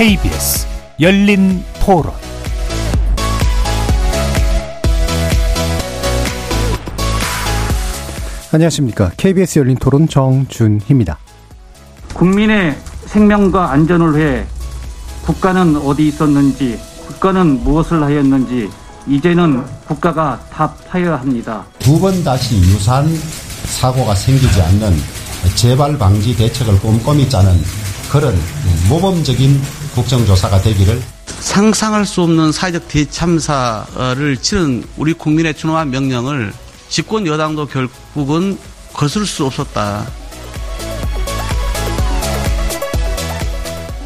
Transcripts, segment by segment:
KBS 열린 토론 안녕하십니까. KBS 열린 토론 정준희입니다. 국민의 생명과 안전을 위해 국가는 어디 있었는지, 국가는 무엇을 하였는지, 이제는 국가가 답하여야 합니다. 두 번 다시 유사한 사고가 생기지 않는 재발 방지 대책을 꼼꼼히 짜는 그런 모범적인 국정조사가 되기를 상상할 수 없는 사회적 대참사를 치른 우리 국민의 준엄한 명령을 집권 여당도 결국은 거슬 수 없었다.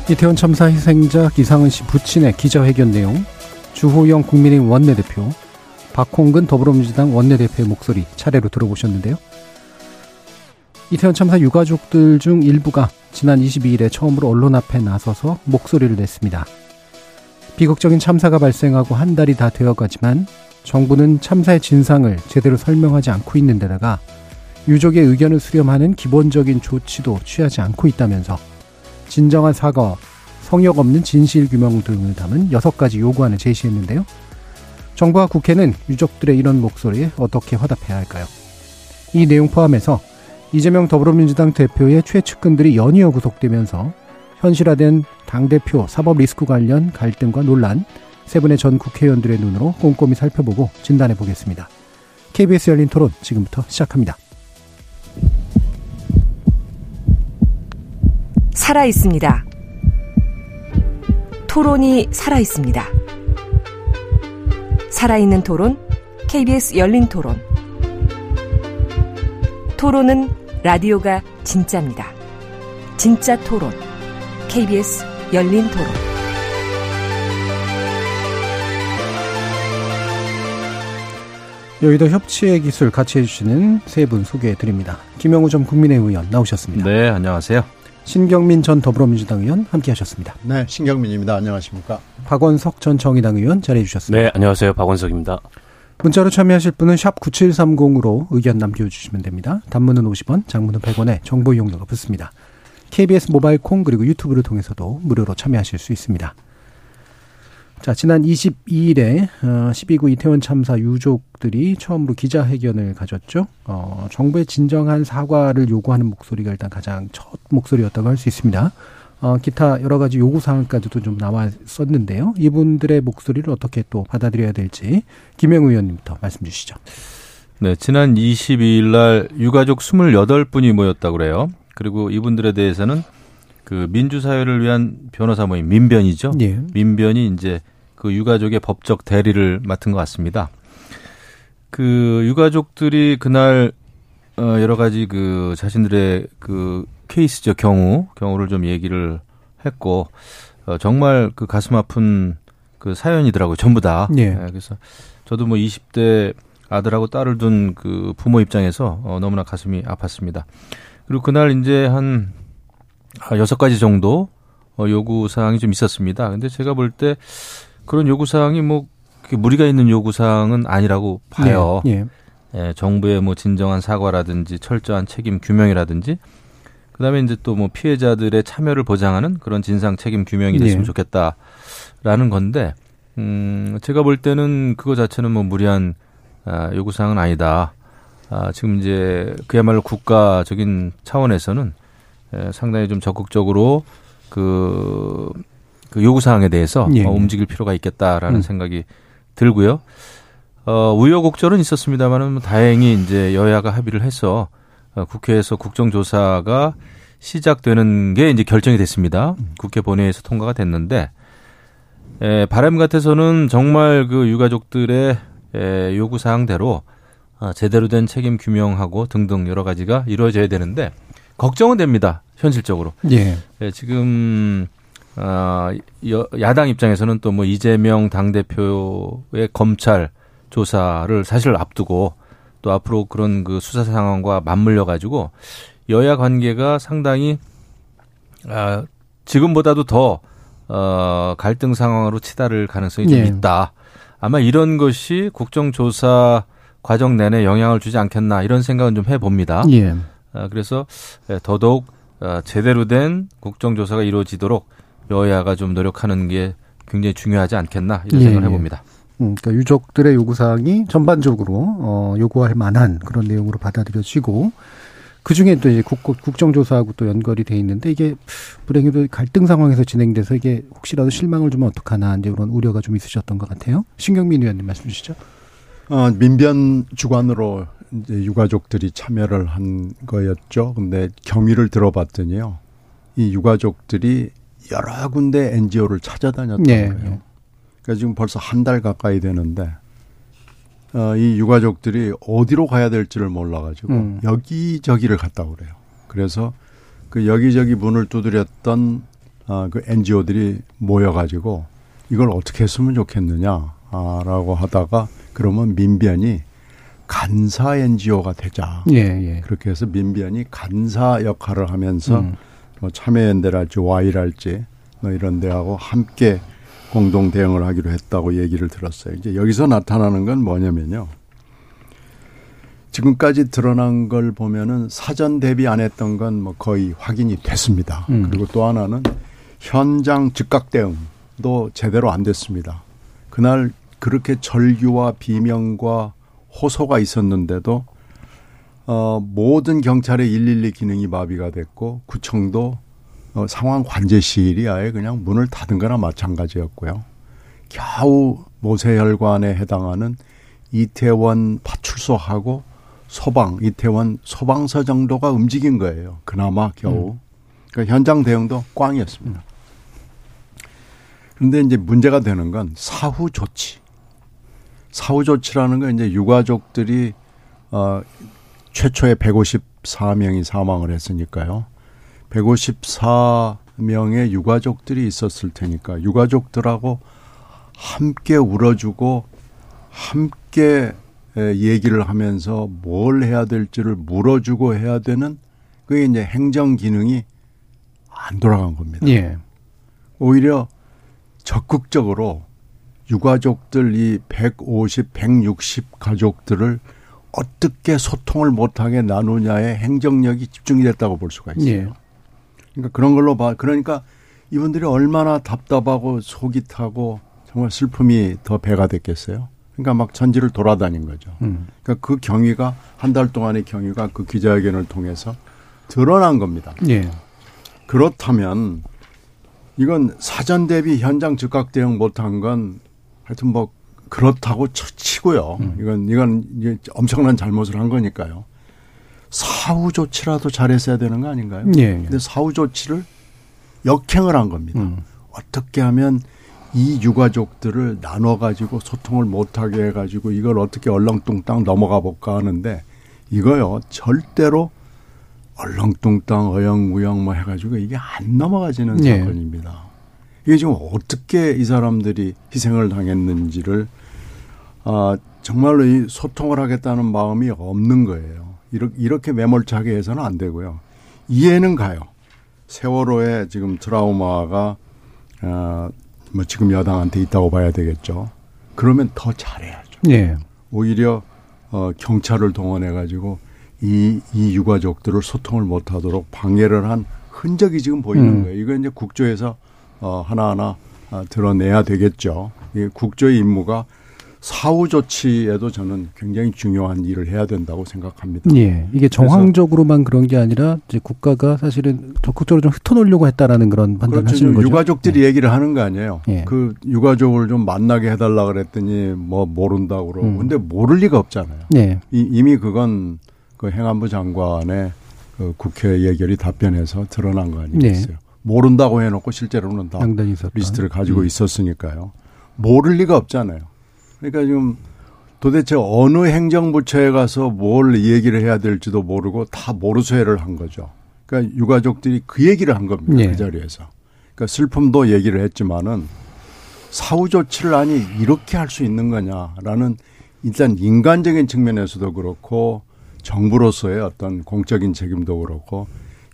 이태원 참사 희생자 이상은 씨 부친의 기자회견 내용, 주호영 국민의힘 원내대표, 박홍근 더불어민주당 원내대표의 목소리 차례로 들어보셨는데요. 이태원 참사 유가족들 중 일부가 지난 22일에 처음으로 언론 앞에 나서서 목소리를 냈습니다. 비극적인 참사가 발생하고 한 달이 다 되어가지만 정부는 참사의 진상을 제대로 설명하지 않고 있는 데다가 유족의 의견을 수렴하는 기본적인 조치도 취하지 않고 있다면서 진정한 사과, 성역 없는 진실 규명 등을 담은 여섯 가지 요구안을 제시했는데요. 정부와 국회는 유족들의 이런 목소리에 어떻게 화답해야 할까요? 이 내용 포함해서 이재명 더불어민주당 대표의 최측근들이 연이어 구속되면서 현실화된 당대표 사법 리스크 관련 갈등과 논란, 세 분의 전 국회의원들의 눈으로 꼼꼼히 살펴보고 진단해 보겠습니다. KBS 열린 토론 지금부터 시작합니다. 살아 있습니다. 토론이 살아 있습니다. 살아있는 토론, KBS 열린 토론. 토론은 라디오가 진짜입니다. 진짜 토론, KBS 열린 토론. 여의도 협치의 기술 같이 해주시는 세 분 소개해 드립니다. 김영우 전 국민의힘 의원 나오셨습니다. 네, 안녕하세요. 신경민 전 더불어민주당 의원 함께 하셨습니다. 네, 신경민입니다. 안녕하십니까? 박원석 전 정의당 의원 자리해 주셨습니다. 네, 안녕하세요. 박원석입니다. 문자로 참여하실 분은 샵 9730으로 의견 남겨주시면 됩니다. 단문은 50원, 장문은 100원에 정보 이용료가 붙습니다. KBS 모바일 콩 그리고 유튜브를 통해서도 무료로 참여하실 수 있습니다. 자, 지난 22일에 12구 이태원 참사 유족들이 처음으로 기자회견을 가졌죠. 어, 정부의 진정한 사과를 요구하는 목소리가 일단 가장 첫 목소리였다고 할 수 있습니다. 어, 기타 여러 가지 요구 사항까지도 좀 나왔었는데요. 이분들의 목소리를 어떻게 또 받아들여야 될지 김영 의원님부터 말씀 주시죠. 네, 지난 22일 날 유가족 28분이 모였다고 그래요. 그리고 이분들에 대해서는 그 민주사회를 위한 변호사 모임 민변이죠. 예. 민변이 이제 그 유가족의 법적 대리를 맡은 것 같습니다. 그 유가족들이 그날 어 여러 가지 그 자신들의 그 케이스죠 경우 경우를 좀 얘기를 했고 어 정말 그 가슴 아픈 그 사연이더라고요 전부 다. 예. 네, 그래서 저도 뭐 20대 아들하고 딸을 둔 그 부모 입장에서 어 너무나 가슴이 아팠습니다. 그리고 그날 이제 한 아, 여섯 가지 정도 어 요구 사항이 좀 있었습니다. 근데 제가 볼 때 그런 요구 사항이 뭐 무리가 있는 요구 사항은 아니라고 봐요. 예. 예. 예, 정부의 뭐 진정한 사과라든지 철저한 책임 규명이라든지 그다음에 이제 또 뭐 피해자들의 참여를 보장하는 그런 진상 책임 규명이 됐으면 예. 좋겠다라는 건데 음 제가 볼 때는 그거 자체는 뭐 무리한 아, 요구 사항은 아니다. 아, 지금 이제 그야말로 국가적인 차원에서는 에, 상당히 좀 적극적으로 그, 그 요구 사항에 대해서 예. 어, 움직일 필요가 있겠다라는 음. 생각이 들고요. 어, 우여곡절은 있었습니다만은 뭐 다행히 이제 여야가 합의를 해서 어, 국회에서 국정조사가 시작되는 게 이제 결정이 됐습니다. 국회 본회의에서 통과가 됐는데 에, 바람 같아서는 정말 그 유가족들의 에, 요구 사항대로 아, 제대로 된 책임 규명하고 등등 여러 가지가 이루어져야 되는데 걱정은 됩니다. 현실적으로. 예. 예, 지금 아, 여, 야당 입장에서는 또 뭐 이재명 당 대표의 검찰 조사를 사실 앞두고 또 앞으로 그런 그 수사 상황과 맞물려 가지고 여야 관계가 상당히 아, 지금보다도 더 어, 갈등 상황으로 치달을 가능성이 좀 예. 있다. 아마 이런 것이 국정조사 과정 내내 영향을 주지 않겠나 이런 생각은 좀 해봅니다. 예. 아, 그래서 예, 더더욱 아, 제대로 된 국정조사가 이루어지도록 여야가 좀 노력하는 게 굉장히 중요하지 않겠나 이런 예, 생각을 예. 해봅니다. 음, 그러니까 유족들의 요구사항이 전반적으로 어, 요구할 만한 그런 내용으로 받아들여지고 그 중에 또 이제 국, 국정조사하고 또 연결이 돼 있는데 이게 불행히도 갈등 상황에서 진행돼서 이게 혹시라도 실망을 주면 어떡하나 이제 그런 우려가 좀 있으셨던 것 같아요. 신경민 의원님 말씀 주시죠. 어, 민변 주관으로 이제 유가족들이 참여를 한 거였죠. 근데 경위를 들어봤더니요. 이 유가족들이 여러 군데 NGO를 찾아다녔던 예, 거예요. 예. 그러니까 지금 벌써 한 달 가까이 되는데 어, 이 유가족들이 어디로 가야 될지를 몰라가지고 음. 여기저기를 갔다 그래요. 그래서 그 여기저기 문을 두드렸던 아, 그 NGO들이 모여가지고 이걸 어떻게 했으면 좋겠느냐라고 하다가 그러면 민변이 간사 NGO가 되자. 예, 예. 그렇게 해서 민변이 간사 역할을 하면서 음. 뭐 참여연대랄지 와이랄지 뭐 이런 데하고 함께 공동 대응을 하기로 했다고 얘기를 들었어요. 이제 여기서 나타나는 건 뭐냐면요. 지금까지 드러난 걸 보면은 사전 대비 안 했던 건 뭐 거의 확인이 됐습니다. 음. 그리고 또 하나는 현장 즉각 대응도 제대로 안 됐습니다. 그날 그렇게 절규와 비명과 호소가 있었는데도 어, 모든 경찰의 112 기능이 마비가 됐고 구청도 어, 상황 관제실이 아예 그냥 문을 닫은 거나 마찬가지였고요. 겨우 모세혈관에 해당하는 이태원 파출소하고 소방, 이태원 소방서 정도가 움직인 거예요. 그나마 겨우. 그러니까 현장 대응도 꽝이었습니다. 그런데 이제 문제가 되는 건 사후 조치. 사후 조치라는 건 이제 유가족들이 어 최초에 154명이 사망을 했으니까요. 154명의 유가족들이 있었을 테니까 유가족들하고 함께 울어주고 함께 에, 얘기를 하면서 뭘 해야 될지를 물어주고 해야 되는 그게 이제 행정 기능이 안 돌아간 겁니다. 예. 오히려 적극적으로 유가족들 이 150, 160 가족들을 어떻게 소통을 못하게 나누냐에 행정력이 집중이 됐다고 볼 수가 있어요. 예. 그러니까 그런 걸로 봐. 그러니까 이분들이 얼마나 답답하고 속이 타고 정말 슬픔이 더 배가 됐겠어요. 그러니까 막 전지를 돌아다닌 거죠. 음. 그러니까 그 경위가 한 달 동안의 경위가 그 기자회견을 통해서 드러난 겁니다. 예. 그렇다면 이건 사전 대비 현장 즉각 대응 못한 건 하여튼 뭐 그렇다고 쳐- 치고요. 이건 이건 이제 엄청난 잘못을 한 거니까요. 사후 조치라도 잘했어야 되는 거 아닌가요? 예. 근데 사후 조치를 역행을 한 겁니다. 음. 어떻게 하면 이 유가족들을 나눠 가지고 소통을 못 하게 해 가지고 이걸 어떻게 얼렁뚱땅 넘어가 볼까 하는데 이거요 절대로 얼렁뚱땅 어영무영 뭐 해 가지고 이게 안 넘어가지는 네. 사건입니다. 이게 지금 어떻게 이 사람들이 희생을 당했는지를 아 정말로 이 소통을 하겠다는 마음이 없는 거예요. 이렇게, 이렇게 매몰차게 해서는 안 되고요. 이해는 가요. 세월호의 지금 트라우마가 어, 뭐 지금 여당한테 있다고 봐야 되겠죠. 그러면 더 잘해야죠. 예. 오히려 어, 경찰을 동원해 가지고 이, 이 유가족들을 소통을 못 하도록 방해를 한 흔적이 지금 보이는 음. 거예요. 이거 이제 국조에서 어, 하나하나 아, 드러내야 되겠죠. 이 국조의 임무가 사후 조치에도 저는 굉장히 중요한 일을 해야 된다고 생각합니다. 예. 이게 정황적으로만 그런 게 아니라 이제 국가가 사실은 적극적으로 좀 흩어놓으려고 했다라는 그런 판단을 그렇죠. 하시는 지금 거죠. 유가족들이 얘기를 하는 거 아니에요. 예. 그 유가족을 좀 만나게 해달라 그랬더니 뭐 모른다고 그러고. 음. 근데 모를 리가 없잖아요. 예. 이, 이미 그건 그 행안부 장관의 그 국회 예결위 답변에서 드러난 거 아니겠어요. 모른다고 해놓고 실제로는 다. 리스트를 가지고 음. 있었으니까요. 모를 리가 없잖아요. 그러니까 지금 도대체 어느 행정부처에 가서 뭘 얘기를 해야 될지도 모르고 다 모르쇠를 한 거죠. 그러니까 유가족들이 그 얘기를 한 겁니다. 예. 그 자리에서. 그러니까 슬픔도 얘기를 했지만은 사후 조치를 아니 이렇게 할 수 있는 거냐라는 일단 인간적인 측면에서도 그렇고 정부로서의 어떤 공적인 책임도 그렇고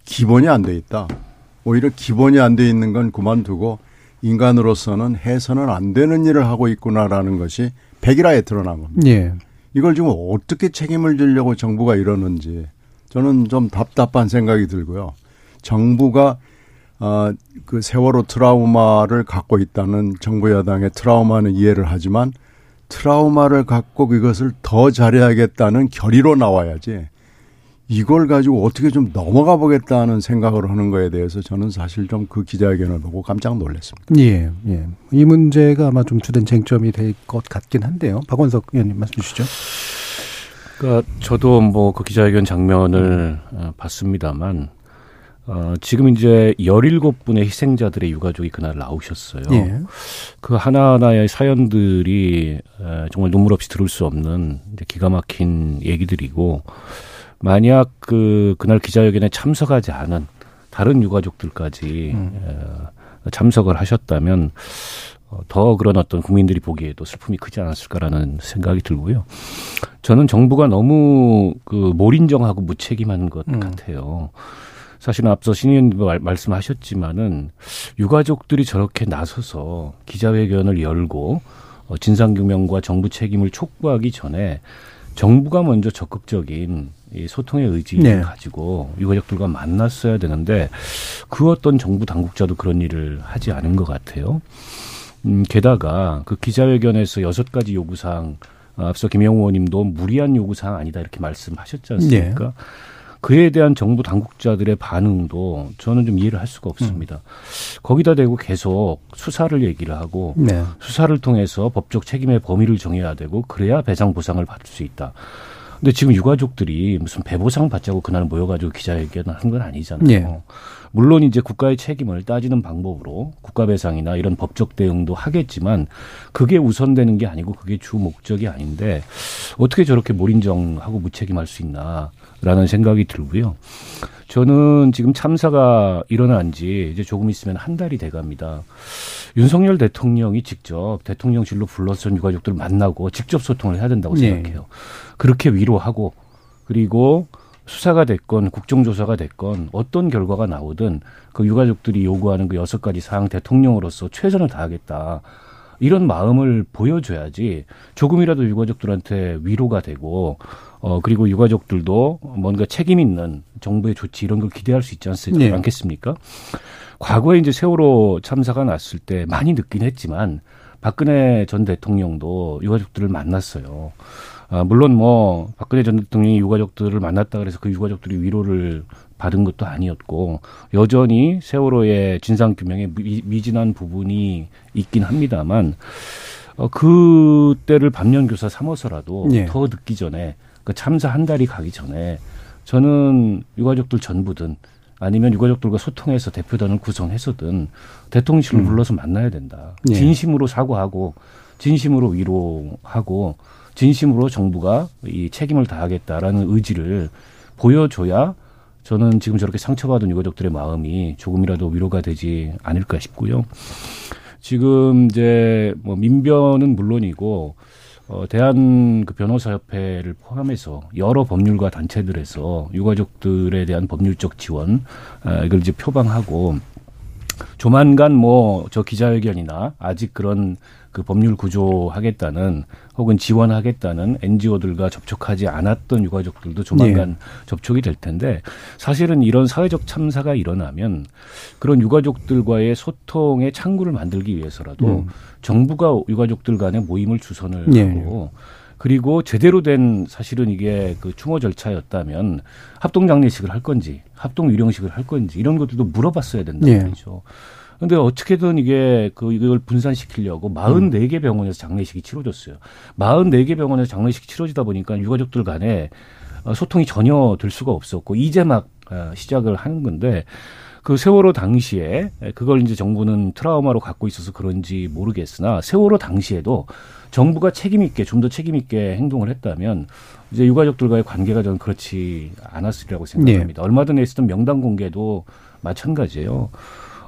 기본이 안 돼 있다. 오히려 기본이 안 돼 있는 건 그만두고 인간으로서는 해서는 안 되는 일을 하고 있구나라는 것이 백일화에 드러난 겁니다. 예. 이걸 지금 어떻게 책임을 지려고 정부가 이러는지 저는 좀 답답한 생각이 들고요. 정부가 어, 그 세월호 트라우마를 갖고 있다는 정부 여당의 트라우마는 이해를 하지만 트라우마를 갖고 그것을 더 잘해야겠다는 결의로 나와야지 이걸 가지고 어떻게 좀 넘어가 보겠다는 생각을 하는 거에 대해서 저는 사실 좀 그 기자회견을 보고 깜짝 놀랐습니다. 예, 예. 이 문제가 아마 좀 주된 쟁점이 될 것 같긴 한데요. 박원석 의원님 말씀 주시죠. 그러니까 저도 뭐 그 기자회견 장면을 어, 봤습니다만 어, 지금 이제 17분의 희생자들의 유가족이 그날 나오셨어요. 예. 그 하나하나의 사연들이 에, 정말 눈물 없이 들을 수 없는 이제 기가 막힌 얘기들이고 만약 그 그날 기자회견에 참석하지 않은 다른 유가족들까지 음. 에, 참석을 하셨다면 어, 더 그런 어떤 국민들이 보기에도 슬픔이 크지 않았을까라는 생각이 들고요. 저는 정부가 너무 그 몰인정하고 무책임한 것 음. 같아요. 사실은 앞서 신 의원님도 말- 말씀하셨지만은 유가족들이 저렇게 나서서 기자회견을 열고 어, 진상규명과 정부 책임을 촉구하기 전에 정부가 먼저 적극적인 이 소통의 의지를 네. 가지고 유가족들과 만났어야 되는데 그 어떤 정부 당국자도 그런 일을 하지 않은 것 같아요. 음, 게다가 그 기자회견에서 여섯 가지 요구사항 어, 앞서 김영호 의원님도 무리한 요구사항 아니다 이렇게 말씀하셨지 않습니까? 그에 대한 정부 당국자들의 반응도 저는 좀 이해를 할 수가 없습니다. 거기다 대고 계속 수사를 얘기를 하고 네. 수사를 통해서 법적 책임의 범위를 정해야 되고 그래야 배상 보상을 받을 수 있다. 근데 지금 유가족들이 무슨 배보상 받자고 그날 모여가지고 기자회견을 한 건 아니잖아요. 예. 물론 이제 국가의 책임을 따지는 방법으로 국가배상이나 이런 법적 대응도 하겠지만 그게 우선되는 게 아니고 그게 주 목적이 아닌데 어떻게 저렇게 몰인정하고 무책임할 수 있나 라는 생각이 들고요. 저는 지금 참사가 일어난 지 이제 조금 있으면 한 달이 돼 갑니다. 윤석열 대통령이 직접 대통령실로 불러서 유가족들을 만나고 직접 소통을 해야 된다고 네. 생각해요. 그렇게 위로하고 그리고 수사가 됐건 국정조사가 됐건 어떤 결과가 나오든 그 유가족들이 요구하는 그 여섯 가지 사항 대통령으로서 최선을 다하겠다. 이런 마음을 보여줘야지 조금이라도 유가족들한테 위로가 되고 어 그리고 유가족들도 뭔가 책임 있는 정부의 조치 이런 걸 기대할 수 있지 않습, 네. 않겠습니까? 과거에 이제 세월호 참사가 났을 때 많이 늦긴 했지만 박근혜 전 대통령도 유가족들을 만났어요. 아, 물론 뭐 박근혜 전 대통령이 유가족들을 만났다 그래서 그 유가족들이 위로를 받은 것도 아니었고 여전히 세월호의 진상 규명에 미, 미진한 부분이 있긴 합니다만 어, 그때를 반면교사 삼아서라도 예. 더 늦기 전에 그 참사 한 달이 가기 전에 저는 유가족들 전부든 아니면 유가족들과 소통해서 대표단을 구성해서든 대통령실을 불러서 만나야 된다. 예. 진심으로 사과하고 진심으로 위로하고 진심으로 정부가 이 책임을 다하겠다라는 의지를 보여줘야 저는 지금 저렇게 상처받은 유가족들의 마음이 조금이라도 위로가 되지 않을까 싶고요. 지금 이제 뭐 민변은 물론이고 어 대한 그 변호사협회를 포함해서 여러 법률가 단체들에서 유가족들에 대한 법률적 지원 아, 이걸 이제 표방하고 조만간 뭐 저 기자회견이나 아직 그런 그 법률 구조하겠다는 혹은 지원하겠다는 NGO들과 접촉하지 않았던 유가족들도 조만간 접촉이 될 텐데 사실은 이런 사회적 참사가 일어나면 그런 유가족들과의 소통의 창구를 만들기 위해서라도 음. 정부가 유가족들 간의 모임을 주선을 예. 하고 그리고 제대로 된 사실은 이게 그 추모 절차였다면 합동 장례식을 할 건지 합동 위령식을 할 건지 이런 것들도 물어봤어야 된다는 예. 말이죠. 근데 어떻게든 이게 그 이걸 분산시키려고 44개 병원에서 장례식이 치러졌어요. 44개 병원에서 장례식이 치러지다 보니까 유가족들 간에 어, 소통이 전혀 될 수가 없었고 이제 막 어, 시작을 하는 건데 그 세월호 당시에 그걸 이제 정부는 트라우마로 갖고 있어서 그런지 모르겠으나 세월호 당시에도 정부가 책임 있게 좀 더 책임 있게 행동을 했다면 이제 유가족들과의 관계가 저는 그렇지 않았으리라고 생각합니다. 얼마 전에 있었던 명단 공개도 마찬가지예요.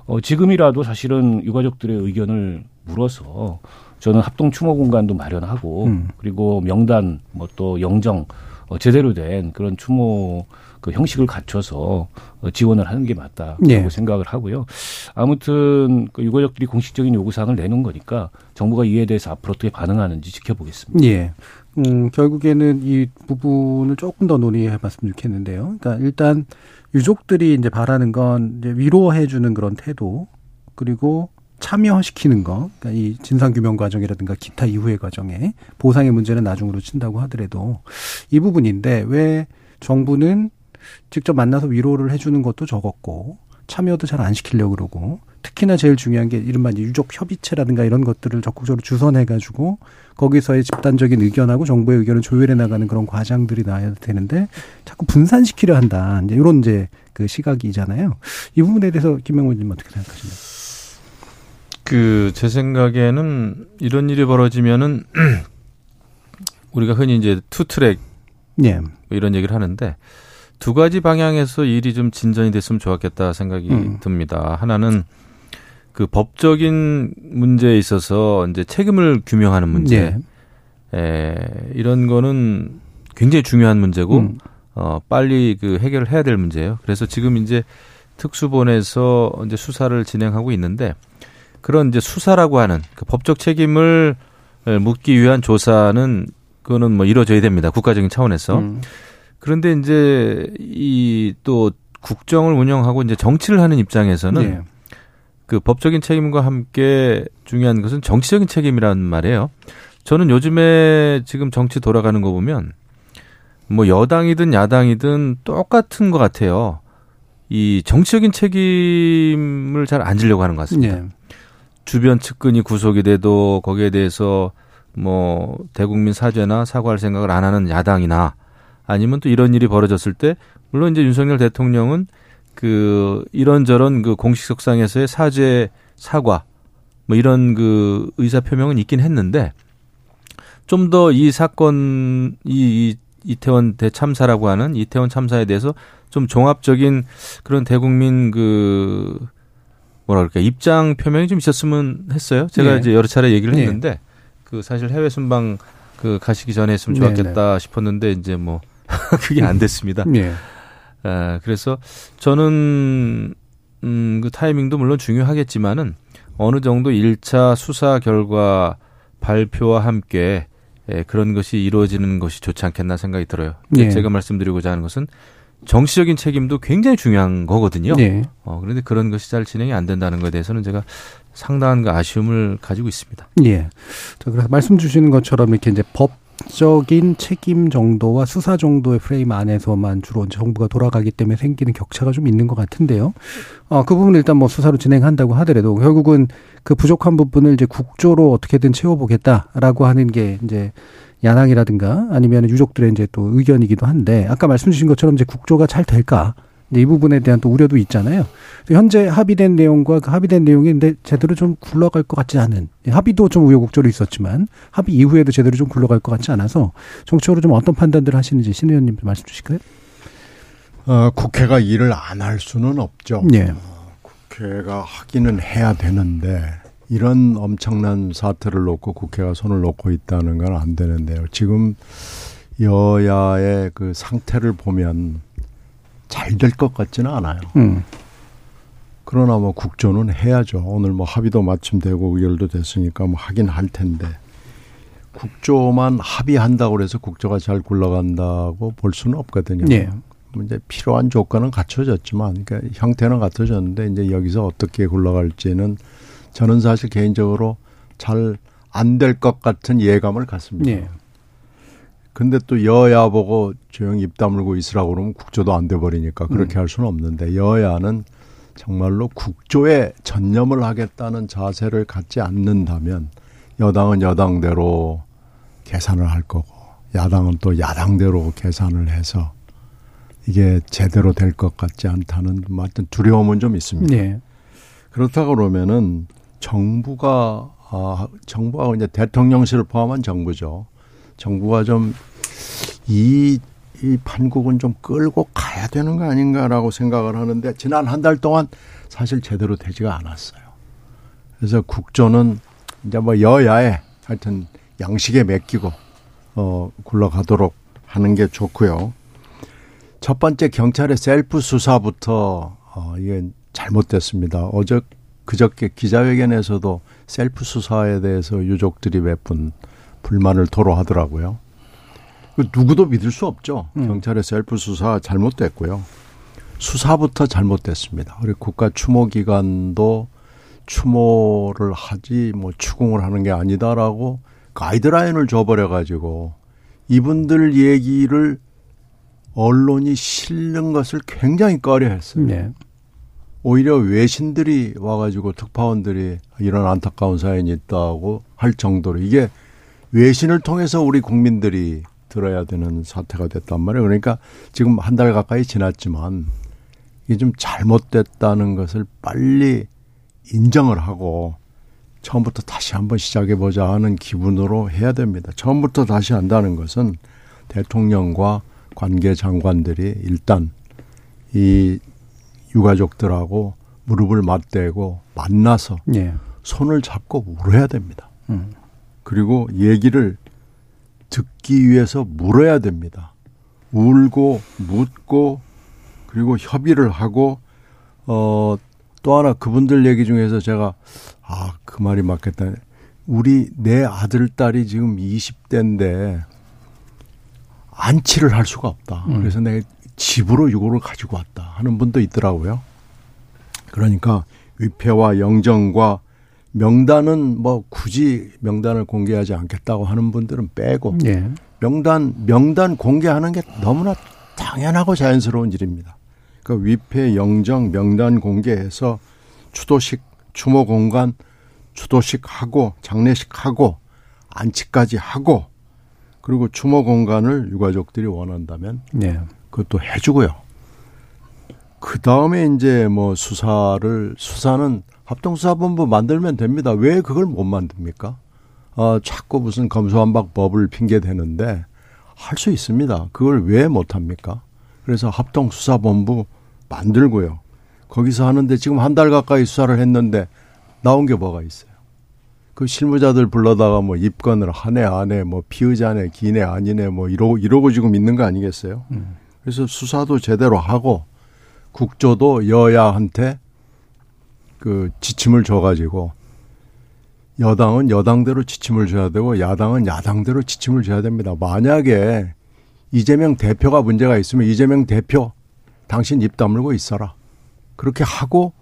어, 지금이라도 사실은 유가족들의 의견을 물어서 저는 합동 추모 공간도 마련하고 음. 그리고 명단 뭐 또 영정 어, 제대로 된 그런 추모 그 형식을 갖춰서 어, 지원을 하는 게 맞다라고 예. 생각을 하고요. 아무튼 그 유가족들이 공식적인 요구 사항을 내놓은 거니까 정부가 이에 대해서 앞으로 어떻게 반응하는지 지켜보겠습니다. 예. 음, 결국에는 이 부분을 조금 더 논의해 봤으면 좋겠는데요. 그러니까 일단 유족들이 이제 바라는 건 이제 위로해 주는 그런 태도 그리고 참여시키는 거, 그러니까 이 진상규명 과정이라든가 기타 이후의 과정에 보상의 문제는 나중으로 친다고 하더라도 이 부분인데 왜 정부는 직접 만나서 위로를 해주는 것도 적었고 참여도 잘 안 시키려고 그러고 특히나 제일 중요한 게 이른바 유족 협의체라든가 이런 것들을 적극적으로 주선해가지고 거기서의 집단적인 의견하고 정부의 의견을 조율해 나가는 그런 과정들이 나야 되는데 자꾸 분산시키려 한다. 이제 이런 이제 그 시각이잖아요. 이 부분에 대해서 김명훈님 어떻게 생각하시나요? 그제 생각에는 이런 일이 벌어지면은 우리가 흔히 이제 two track 예. 뭐 이런 얘기를 하는데 두 가지 방향에서 일이 좀 진전이 됐으면 좋았겠다 생각이 음. 듭니다. 하나는 그 법적인 문제에 있어서 이제 책임을 규명하는 문제. 예. 에, 이런 거는 굉장히 중요한 문제고 음. 어 빨리 그 해결을 해야 될 문제예요. 그래서 지금 이제 특수본에서 이제 수사를 진행하고 있는데 그런 이제 수사라고 하는 그 법적 책임을 묻기 위한 조사는 그거는 뭐 이루어져야 됩니다. 국가적인 차원에서. 음. 그런데 이제 이 또 국정을 운영하고 이제 정치를 하는 입장에서는 예. 그 법적인 책임과 함께 중요한 것은 정치적인 책임이라는 말이에요. 저는 요즘에 지금 정치 돌아가는 거 보면 뭐 여당이든 야당이든 똑같은 것 같아요. 이 정치적인 책임을 잘 안 지려고 하는 것 같습니다. 예. 주변 측근이 구속이 돼도 거기에 대해서 뭐 대국민 사죄나 사과할 생각을 안 하는 야당이나 아니면 또 이런 일이 벌어졌을 때 물론 이제 윤석열 대통령은 그 이런저런 그 공식 석상에서의 사죄 사과 뭐 이런 그 의사 표명은 있긴 했는데 좀 더 이 사건 이, 이 이태원 대참사라고 하는 이태원 참사에 대해서 좀 종합적인 그런 대국민 그 뭐라 그럴까 입장 표명이 좀 있었으면 했어요. 제가 네. 이제 여러 차례 얘기를 네. 했는데 그 사실 해외 순방 그 가시기 전에 했으면 네, 좋았겠다 싶었는데 이제 뭐 그게 안 됐습니다. 예. 아, 그래서 저는 음, 그 타이밍도 물론 중요하겠지만은 어느 정도 1차 수사 결과 발표와 함께 예, 그런 것이 이루어지는 것이 좋지 않겠나 생각이 들어요. 예. 제가 말씀드리고자 하는 것은 정치적인 책임도 굉장히 중요한 거거든요. 예. 어, 그런데 그런 것이 잘 진행이 안 된다는 것에 대해서는 제가 상당한 그 아쉬움을 가지고 있습니다. 예. 자, 그래서 말씀 주시는 것처럼 이렇게 이제 법 적인 책임 정도와 수사 정도의 프레임 안에서만 주로 정부가 돌아가기 때문에 생기는 격차가 좀 있는 것 같은데요. 어, 그 부분을 일단 뭐 수사로 진행한다고 하더라도 결국은 그 부족한 부분을 이제 국조로 어떻게든 채워보겠다라고 하는 게 이제 야당이라든가 아니면 유족들의 이제 또 의견이기도 한데 아까 말씀 주신 것처럼 이제 국조가 잘 될까? 이 부분에 대한 또 우려도 있잖아요. 현재 합의된 내용과 그 합의된 내용이 근데 제대로 좀 굴러갈 것 같지 않은 예, 합의도 좀 우여곡절이 있었지만 합의 이후에도 제대로 좀 굴러갈 것 같지 않아서 정치적으로 좀 어떤 판단들을 하시는지 신 의원님 좀 말씀 주실까요? 어, 국회가 일을 안 할 수는 없죠. 예. 국회가 하기는 해야 되는데 이런 엄청난 사태를 놓고 국회가 손을 놓고 있다는 건 안 되는데요. 지금 여야의 그 상태를 보면 잘 될 것 같지는 않아요. 음. 그러나 뭐 국조는 해야죠. 오늘 뭐 합의도 마침 되고 의결도 됐으니까 뭐 하긴 할 텐데 국조만 합의한다고 해서 국조가 잘 굴러간다고 볼 수는 없거든요. 예. 뭐 이제 필요한 조건은 갖춰졌지만 그러니까 형태는 갖춰졌는데 이제 여기서 어떻게 굴러갈지는 저는 사실 개인적으로 잘 안 될 것 같은 예감을 갖습니다. 예. 근데 또 여야 보고 조용히 입 다물고 있으라고 그러면 국조도 안 돼 버리니까 그렇게 할 수는 없는데 여야는 정말로 국조에 전념을 하겠다는 자세를 갖지 않는다면 여당은 여당대로 계산을 할 거고 야당은 또 야당대로 계산을 해서 이게 제대로 될 것 같지 않다는 뭐 하여튼 두려움은 좀 있습니다. 예. 그렇다 그러면은 정부가 아 정부가 이제 대통령실을 포함한 정부죠. 정부가 좀 이 이 판국은 좀 끌고 가야 되는 거 아닌가라고 생각을 하는데 지난 한 달 동안 사실 제대로 되지가 않았어요. 그래서 국조는 이제 뭐 여야에 하여튼 양식에 맡기고 어 굴러가도록 하는 게 좋고요. 첫 번째 경찰의 셀프 수사부터 어 이게 잘못됐습니다. 어저 그저께 기자회견에서도 셀프 수사에 대해서 유족들이 몇 분 불만을 토로하더라고요. 그 누구도 믿을 수 없죠. 경찰의 셀프 수사 잘못됐고요. 수사부터 잘못됐습니다. 그리고 국가 추모 기관도 추모를 하지 뭐 추궁을 하는 게 아니다라고 가이드라인을 줘버려 가지고 이분들 얘기를 언론이 실는 것을 굉장히 꺼려했어요. 네. 오히려 외신들이 와가지고 특파원들이 이런 안타까운 사연이 있다고 할 정도로 이게 외신을 통해서 우리 국민들이 들어야 되는 사태가 됐단 말이에요. 그러니까 지금 한 달 가까이 지났지만 이게 좀 잘못됐다는 것을 빨리 인정을 하고 처음부터 다시 한번 시작해 보자 하는 기분으로 해야 됩니다. 처음부터 다시 한다는 것은 대통령과 관계 장관들이 일단 이 유가족들하고 무릎을 맞대고 만나서 예. 손을 잡고 울어야 됩니다. 음. 그리고 얘기를 듣기 위해서 물어야 됩니다. 울고 묻고 그리고 협의를 하고 어 또 하나 그분들 얘기 중에서 제가 아 그 말이 맞겠다. 우리 내 아들 딸이 지금 20대인데 안치를 할 수가 없다. 음. 그래서 내가 집으로 유고를 가지고 왔다 하는 분도 있더라고요. 그러니까 위패와 영정과 명단은 뭐 굳이 명단을 공개하지 않겠다고 하는 분들은 빼고 예. 명단 명단 공개하는 게 너무나 당연하고 자연스러운 일입니다. 그 위패 영정 명단 공개해서 추도식 추모 공간 추도식 하고 장례식 하고 안치까지 하고 그리고 추모 공간을 유가족들이 원한다면 네. 그것도 해주고요. 그 다음에 이제 뭐 수사를 수사는 합동수사본부 만들면 됩니다. 왜 그걸 못 만듭니까? 아, 자꾸 무슨 검수완박 법을 핑계 대는데 할 수 있습니다. 그걸 왜 못합니까? 그래서 합동수사본부 만들고요. 거기서 하는데 지금 한 달 가까이 수사를 했는데 나온 게 뭐가 있어요? 그 실무자들 불러다가 뭐 입건을 하네 안해 뭐 피의자네 기네 아니네 뭐 이러고 이러고 지금 있는 거 아니겠어요? 그래서 수사도 제대로 하고 국조도 여야한테 그 지침을 줘가지고 여당은 여당대로 지침을 줘야 되고 야당은 야당대로 지침을 줘야 됩니다. 만약에 이재명 대표가 문제가 있으면 이재명 대표 당신 입 다물고 있어라. 그렇게 하고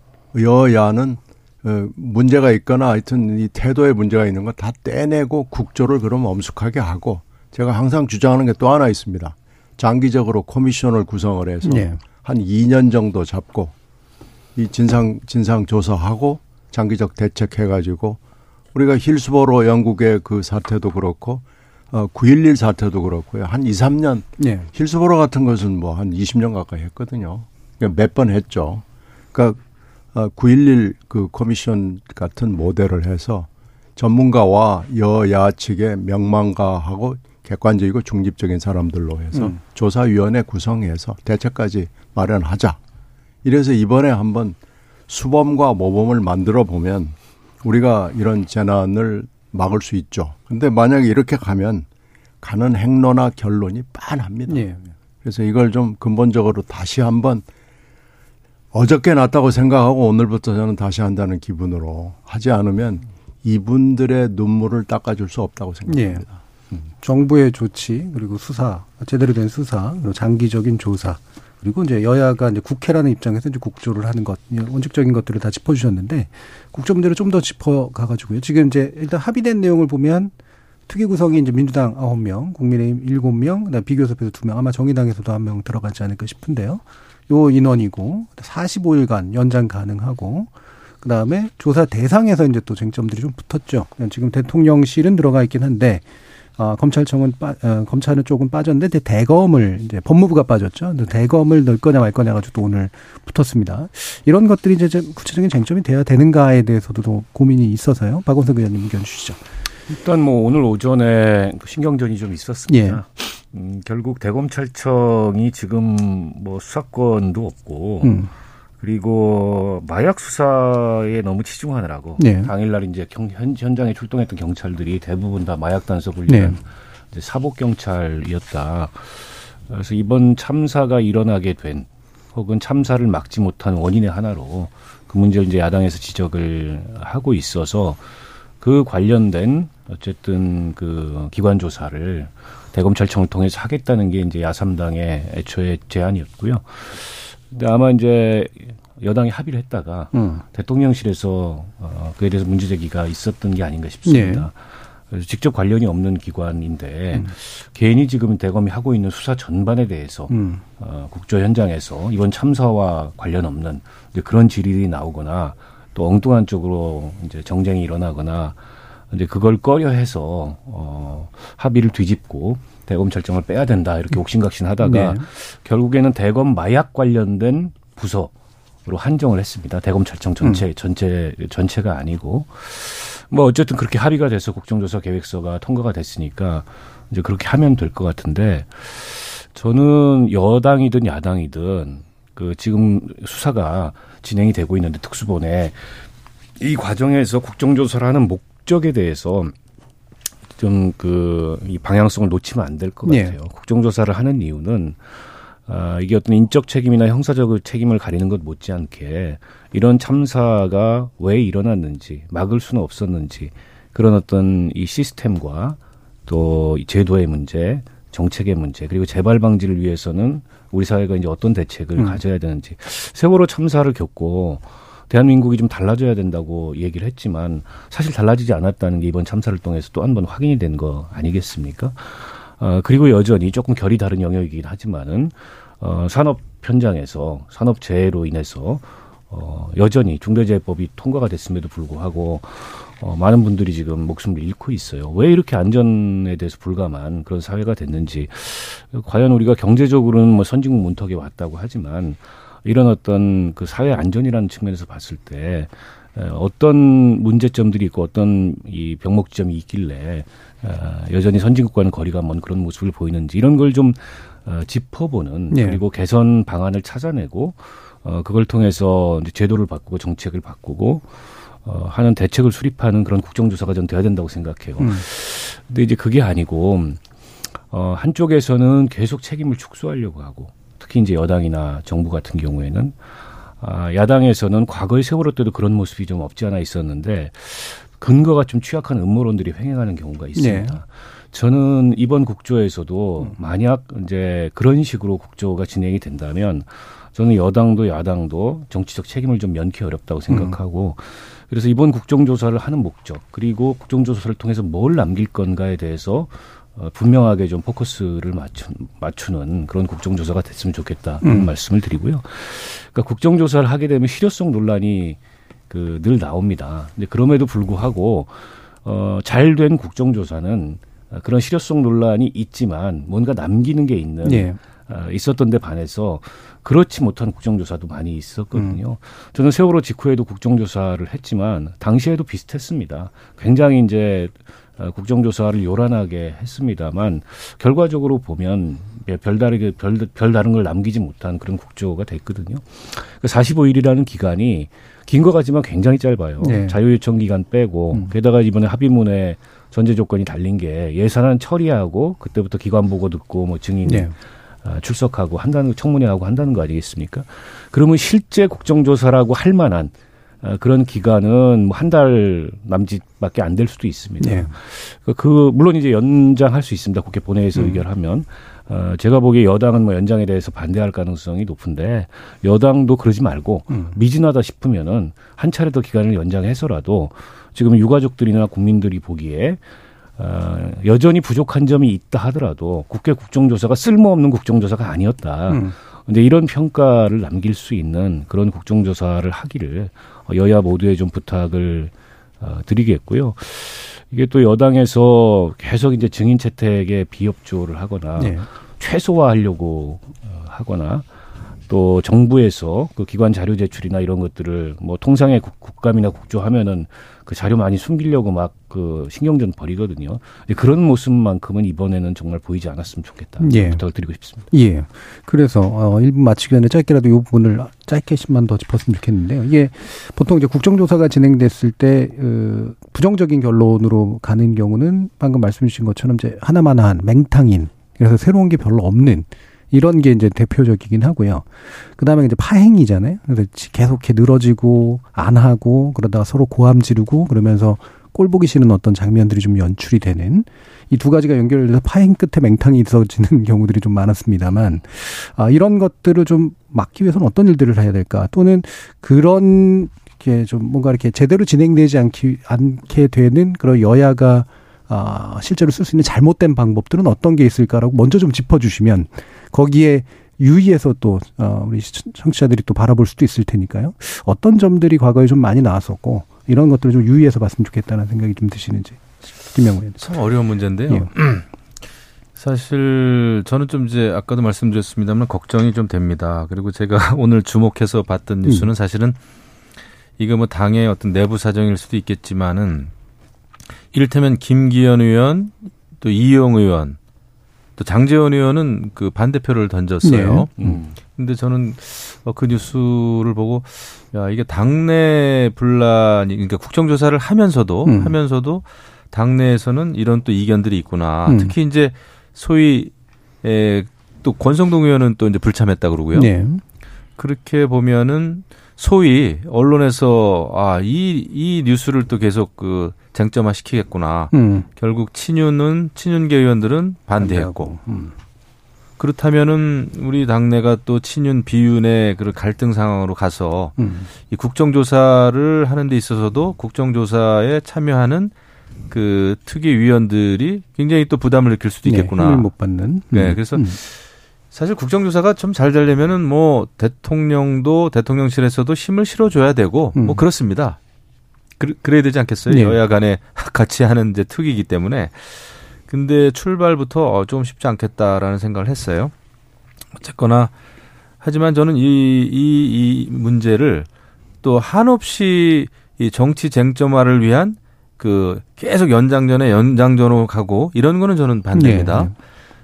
여야는 어, 문제가 있거나 하여튼 이 태도에 문제가 있는 거 다 떼내고 국조를 그럼 엄숙하게 하고 제가 항상 주장하는 게 또 하나 있습니다. 장기적으로 코미션을 구성을 해서 예. 한 2년 정도 잡고 이 진상 진상 조사하고 장기적 대책해 가지고 우리가 힐스보로 영국의 그 사태도 그렇고 어 9.11 사태도 그렇고요. 한 2, 3년 예. 힐스보로 같은 것은 뭐 한 20년 가까이 했거든요. 몇번 했죠. 그러니까 9.11그 코미션 같은 모델을 해서 전문가와 여야 측의 명망가하고 객관적이고 중립적인 사람들로 해서 음. 조사위원회 구성해서 대책까지 마련하자. 이래서 이번에 한번 수범과 모범을 만들어 보면 우리가 이런 재난을 막을 수 있죠. 근데 만약에 이렇게 가면 가는 행로나 결론이 빤합니다. 예. 그래서 이걸 좀 근본적으로 다시 한번 어저께 났다고 생각하고 오늘부터 저는 다시 한다는 기분으로 하지 않으면 이분들의 눈물을 닦아줄 수 없다고 생각합니다. 정부의 조치 그리고 수사 제대로 된 수사 그리고 장기적인 조사 그리고 이제 여야가 이제 국회라는 입장에서 이제 국조를 하는 것 원칙적인 것들을 다 짚어주셨는데 국조 문제를 좀 더 짚어가가지고요. 지금 이제 일단 합의된 내용을 보면 특위 구성이 이제 민주당 아홉 명 국민의힘 일곱 명 그다음 비교섭에서 두명 아마 정의당에서도 한 명 들어가지 않을까 싶은데요. 요 인원이고 45일간 연장 가능하고 그다음에 조사 대상에서 이제 또 쟁점들이 좀 붙었죠. 지금 대통령실은 들어가 있긴 한데 아, 검찰청은 빠, 어, 검찰은 조금 빠졌는데 대검을 이제 법무부가 빠졌죠. 대검을 넣을 거냐 말 거냐 가지고 또 오늘 붙었습니다. 이런 것들이 이제 좀 구체적인 쟁점이 돼야 되는가에 대해서도 또 고민이 있어서요. 박원석 의원님 의견 주시죠. 일단 뭐 오늘 오전에 신경전이 좀 있었습니다. 음, 결국 대검찰청이 지금 뭐 수사권도 없고 음. 그리고 마약 수사에 너무 치중하느라고 네. 당일날 이제 경, 현, 현장에 출동했던 경찰들이 대부분 다 마약 단속을 위한 네. 사복 경찰이었다. 그래서 이번 참사가 일어나게 된 혹은 참사를 막지 못한 원인의 하나로 그 문제를 이제 야당에서 지적을 하고 있어서 그 관련된 어쨌든 그 기관 조사를 대검찰청을 통해서 하겠다는 게 이제 야삼당의 애초에 제안이었고요. 근데 아마 이제 여당이 합의를 했다가 음. 대통령실에서 어, 그에 대해서 문제 제기가 있었던 게 아닌가 싶습니다. 네. 직접 관련이 없는 기관인데 음. 개인이 지금 대검이 하고 있는 수사 전반에 대해서 음. 어, 국조 현장에서 이번 참사와 관련 없는 이제 그런 질의들이 나오거나 또 엉뚱한 쪽으로 이제 정쟁이 일어나거나 이제 그걸 꺼려해서 어, 합의를 뒤집고 대검찰청을 빼야 된다 이렇게 옥신각신하다가 네. 결국에는 대검 마약 관련된 부서 로 한정을 했습니다. 대검찰청 전체 음. 전체 전체가 아니고 뭐 어쨌든 그렇게 합의가 돼서 국정조사 계획서가 통과가 됐으니까 이제 그렇게 하면 될 것 같은데 저는 여당이든 야당이든 그 지금 수사가 진행이 되고 있는데 특수본에 이 과정에서 국정조사를 하는 목적에 대해서 좀 그 이 방향성을 놓치면 안 될것 예. 같아요. 국정조사를 하는 이유는 아, 이게 어떤 인적 책임이나 형사적 책임을 가리는 것 못지않게 이런 참사가 왜 일어났는지 막을 수는 없었는지 그런 어떤 이 시스템과 또 이 제도의 문제, 정책의 문제 그리고 재발 방지를 위해서는 우리 사회가 이제 어떤 대책을 음. 가져야 되는지 세월호 참사를 겪고 대한민국이 좀 달라져야 된다고 얘기를 했지만 사실 달라지지 않았다는 게 이번 참사를 통해서 또 한 번 확인이 된 거 아니겠습니까? 어, 그리고 여전히 조금 결이 다른 영역이긴 하지만은 어, 산업 현장에서 산업 재해로 인해서 어, 여전히 중대재해법이 통과가 됐음에도 불구하고 어, 많은 분들이 지금 목숨을 잃고 있어요. 왜 이렇게 안전에 대해서 불감한 그런 사회가 됐는지 과연 우리가 경제적으로는 뭐 선진국 문턱에 왔다고 하지만 이런 어떤 그 사회 안전이라는 측면에서 봤을 때 에, 어떤 문제점들이 있고 어떤 이 병목 지점이 있길래 어, 여전히 선진국과는 거리가 먼 그런 모습을 보이는지 이런 걸좀 어, 짚어보는 예. 그리고 개선 방안을 찾아내고 어, 그걸 통해서 이제 제도를 바꾸고 정책을 바꾸고 어, 하는 대책을 수립하는 그런 국정조사가 전 돼야 된다고 생각해요. 음. 근데 이제 그게 아니고 어, 한쪽에서는 계속 책임을 축소하려고 하고 특히 이제 여당이나 정부 같은 경우에는 아, 야당에서는 과거의 세월호 때도 그런 모습이 좀 없지 않아 있었는데 근거가 좀 취약한 음모론들이 횡행하는 경우가 있습니다. 네. 저는 이번 국조에서도 음. 만약 이제 그런 식으로 국조가 진행이 된다면 저는 여당도 야당도 정치적 책임을 좀 면키 어렵다고 생각하고 그래서 이번 국정조사를 하는 목적 그리고 국정조사를 통해서 뭘 남길 건가에 대해서 어, 분명하게 좀 포커스를 맞추, 맞추는 그런 국정조사가 됐으면 좋겠다 그런 음. 말씀을 드리고요. 그러니까 국정조사를 하게 되면 실효성 논란이 그 늘 나옵니다. 근데 그럼에도 불구하고 어, 잘 된 국정조사는 어, 그런 실효성 논란이 있지만 뭔가 남기는 게 있는 예. 어, 있었던 데 반해서 그렇지 못한 국정조사도 많이 있었거든요. 저는 세월호 직후에도 국정조사를 했지만 당시에도 비슷했습니다. 굉장히 이제 어, 국정조사를 요란하게 했습니다만 결과적으로 보면 예, 별다르게 별, 별다른 걸 남기지 못한 그런 국조가 됐거든요. 그 45일이라는 기간이 긴거 같지만 굉장히 짧아요. 네. 자유요청 기간 빼고 음. 게다가 이번에 합의문에 전제 조건이 달린 게 예산안 처리하고 그때부터 기관 보고 듣고 뭐 증인 네. 아, 출석하고 한다는 청문회하고 한다는 거 아니겠습니까? 그러면 실제 국정조사라고 할 만한 아, 그런 기간은 뭐 한 달 남짓밖에 안 될 수도 있습니다. 네. 그, 그 물론 이제 연장할 수 있습니다. 국회 본회의에서 음. 의결하면 어, 제가 보기에 여당은 뭐 연장에 대해서 반대할 가능성이 높은데 여당도 그러지 말고 음. 미진하다 싶으면은 한 차례 더 기간을 연장해서라도 지금 유가족들이나 국민들이 보기에 어, 여전히 부족한 점이 있다 하더라도 국회 국정조사가 쓸모없는 국정조사가 아니었다. 음. 근데 이런 평가를 남길 수 있는 그런 국정조사를 하기를 여야 모두에 좀 부탁을 어, 드리겠고요. 이게 또 여당에서 계속 이제 증인 채택에 비협조를 하거나 네. 최소화하려고 어, 하거나 또 정부에서 그 기관 자료 제출이나 이런 것들을 뭐 통상의 국, 국감이나 국조하면은 그 자료 많이 숨기려고 막 그 신경전. 근데 그런 모습만큼은 이번에는 정말 보이지 않았으면 좋겠다. 예. 부탁을 드리고 싶습니다. 예. 그래서 어 1분 마치기 전에 짧게라도 이 부분을 짧게씩만 더 짚었으면 좋겠는데요. 이게 보통 이제 국정조사가 진행됐을 때 어, 부정적인 결론으로 가는 경우는 방금 말씀 주신 것처럼 이제 하나만 한 맹탕인 그래서 새로운 게 별로 없는 이런 게 이제 대표적이긴 하고요. 그 다음에 이제 파행이잖아요. 그래서 계속 이렇게 늘어지고 안 하고 그러다가 서로 고함 지르고 그러면서 꼴 보기 싫은 어떤 장면들이 좀 연출이 되는 이 두 가지가 연결돼서 파행 끝에 맹탕이 있어지는 경우들이 좀 많았습니다만 아, 이런 것들을 좀 막기 위해서는 어떤 일들을 해야 될까 또는 그런 게좀 뭔가 이렇게 제대로 진행되지 않기 않게 되는 그런 여야가 아, 실제로 쓸 수 있는 잘못된 방법들은 어떤 게 있을까라고 먼저 좀 짚어주시면 거기에 유의해서 또 어, 우리 청취자들이 또 바라볼 수도 있을 테니까요. 어떤 점들이 과거에 좀 많이 나왔었고 이런 것들을 좀 유의해서 봤으면 좋겠다는 생각이 좀 드시는지 김영우 의원. 참 어려운 문제인데요. 예. 사실 저는 좀 이제 아까도 말씀드렸습니다만 걱정이 좀 됩니다. 그리고 제가 오늘 주목해서 봤던 뉴스는 사실은 이거 뭐 당의 어떤 내부 사정일 수도 있겠지만은 이를테면 김기현 의원 또 이용 의원 또 장재원 의원은 그 반대표를 던졌어요. 네. 음. 근데 저는 어, 그 뉴스를 보고 야 이게 당내 분란이 그러니까 국정조사를 하면서도 음. 하면서도 당내에서는 이런 또 이견들이 있구나. 음. 특히 이제 소위 에, 또 권성동 의원은 또 이제 불참했다 그러고요. 네. 그렇게 보면은 소위 언론에서 아이 이 뉴스를 또 계속 그 쟁점화 시키겠구나. 음. 결국 친윤은 친윤계 의원들은 반대했고 음. 그렇다면은 우리 당내가 또 친윤 비윤의 그런 갈등 상황으로 가서 음. 이 국정조사를 하는 데 있어서도 국정조사에 참여하는 그 특위 위원들이 굉장히 또 부담을 느낄 수도 네, 있겠구나. 힘을 못 받는. 네, 음. 그래서 음. 사실 국정조사가 좀 잘 되려면은 뭐 대통령도 대통령실에서도 힘을 실어줘야 되고 음. 뭐 그렇습니다. 그, 그래야 되지 않겠어요? 네. 여야 간에 같이 하는 이제 특위이기 때문에. 근데 출발부터 어, 좀 쉽지 않겠다라는 생각을 했어요. 어쨌거나 하지만 저는 이, 이, 이 문제를 또 한없이 이 정치 쟁점화를 위한 그 계속 연장전에 연장전으로 가고 이런 거는 저는 반대입니다. 네, 네.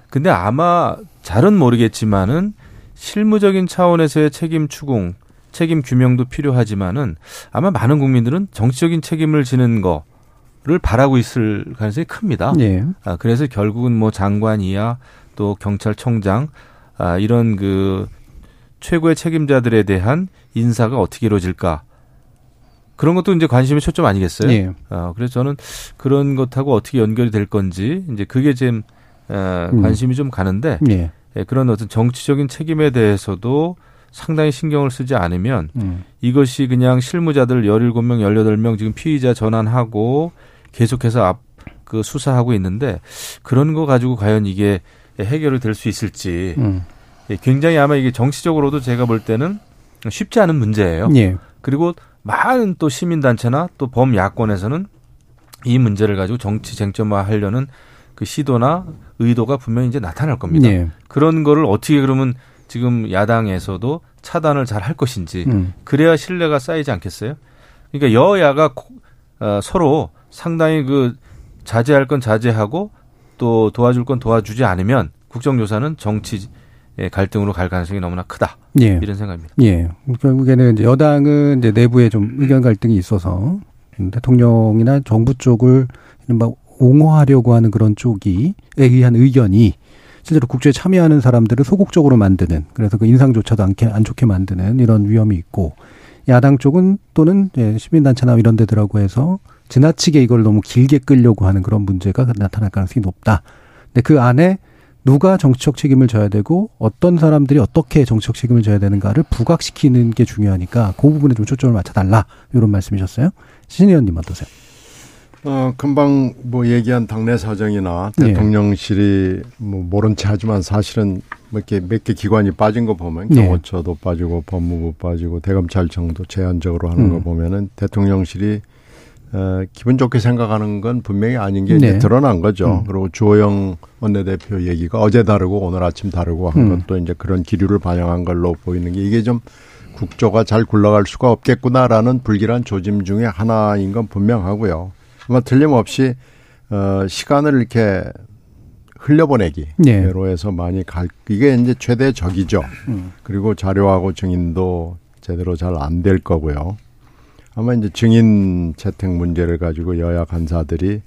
근데 아마 잘은 모르겠지만은 실무적인 차원에서의 책임 추궁, 책임 규명도 필요하지만은 아마 많은 국민들은 정치적인 책임을 지는 거를 바라고 있을 가능성이 큽니다. 네. 아, 그래서 결국은 뭐 장관 이하 또 경찰청장 아, 이런 그 최고의 책임자들에 대한 인사가 어떻게 이루어질까 그런 것도 이제 관심의 초점 아니겠어요? 예. 어, 그래서 저는 그런 것하고 어떻게 연결이 될 건지 이제 그게 지금 어, 음. 관심이 좀 가는데 예. 예, 그런 어떤 정치적인 책임에 대해서도 상당히 신경을 쓰지 않으면 음. 이것이 그냥 실무자들 17명, 18명 지금 피의자 전환하고 계속해서 앞, 그 수사하고 있는데 그런 거 가지고 과연 이게 해결이 될 수 있을지 음. 예, 굉장히 아마 이게 정치적으로도 제가 볼 때는 쉽지 않은 문제예요. 예. 그리고 많은 또 시민단체나 또 범야권에서는 이 문제를 가지고 정치 쟁점화 하려는 그 시도나 의도가 분명히 이제 나타날 겁니다. 예. 그런 거를 어떻게 그러면 지금 야당에서도 차단을 잘 할 것인지 음. 그래야 신뢰가 쌓이지 않겠어요? 그러니까 여야가 고- 어, 서로 상당히 그 자제할 건 자제하고 또 도와줄 건 도와주지 않으면 국정조사는 정치 의 갈등으로 갈 가능성이 너무나 크다. 예. 이런 생각입니다. 예. 결국에는 이제 여당은 이제 내부에 좀 의견 갈등이 있어서 대통령이나 정부 쪽을 이른바 옹호하려고 하는 그런 쪽이 에 의한 의견이 실제로 국조에 참여하는 사람들을 소극적으로 만드는 그래서 그 인상조차도 않게 안 좋게 만드는 이런 위험이 있고 야당 쪽은 또는 예, 시민단체나 이런 데들하고 해서 지나치게 이걸 너무 길게 끌려고 하는 그런 문제가 나타날 가능성이 높다. 근데 그 안에 누가 정치적 책임을 져야 되고 어떤 사람들이 어떻게 정치적 책임을 져야 되는가를 부각시키는 게 중요하니까 그 부분에 좀 초점을 맞춰달라 이런 말씀이셨어요. 신 의원님 어떠세요? 어, 금방 뭐 얘기한 당내 사정이나 네. 대통령실이 뭐 모른 체 하지만 사실은 몇 개, 몇 개 기관이 빠진 거 보면 네. 경호처도 빠지고 법무부 빠지고 대검찰청도 제한적으로 하는 음. 거 보면은 대통령실이 어, 기분 좋게 생각하는 건 분명히 아닌 게 네. 이제 드러난 거죠. 음. 그리고 주호영 원내대표 얘기가 어제 다르고 오늘 아침 다르고 한 음. 것도 이제 그런 기류를 반영한 걸로 보이는 게 이게 좀 국조가 잘 굴러갈 수가 없겠구나라는 불길한 조짐 중에 하나인 건 분명하고요. 아마 틀림없이 어 시간을 이렇게 흘려보내기 네. 로 해서 많이 갈 이게 이제 최대 적이죠. 음. 그리고 자료하고 증인도 제대로 잘 안 될 거고요. 아마 이제 증인 채택 문제를 가지고 여야 간사들이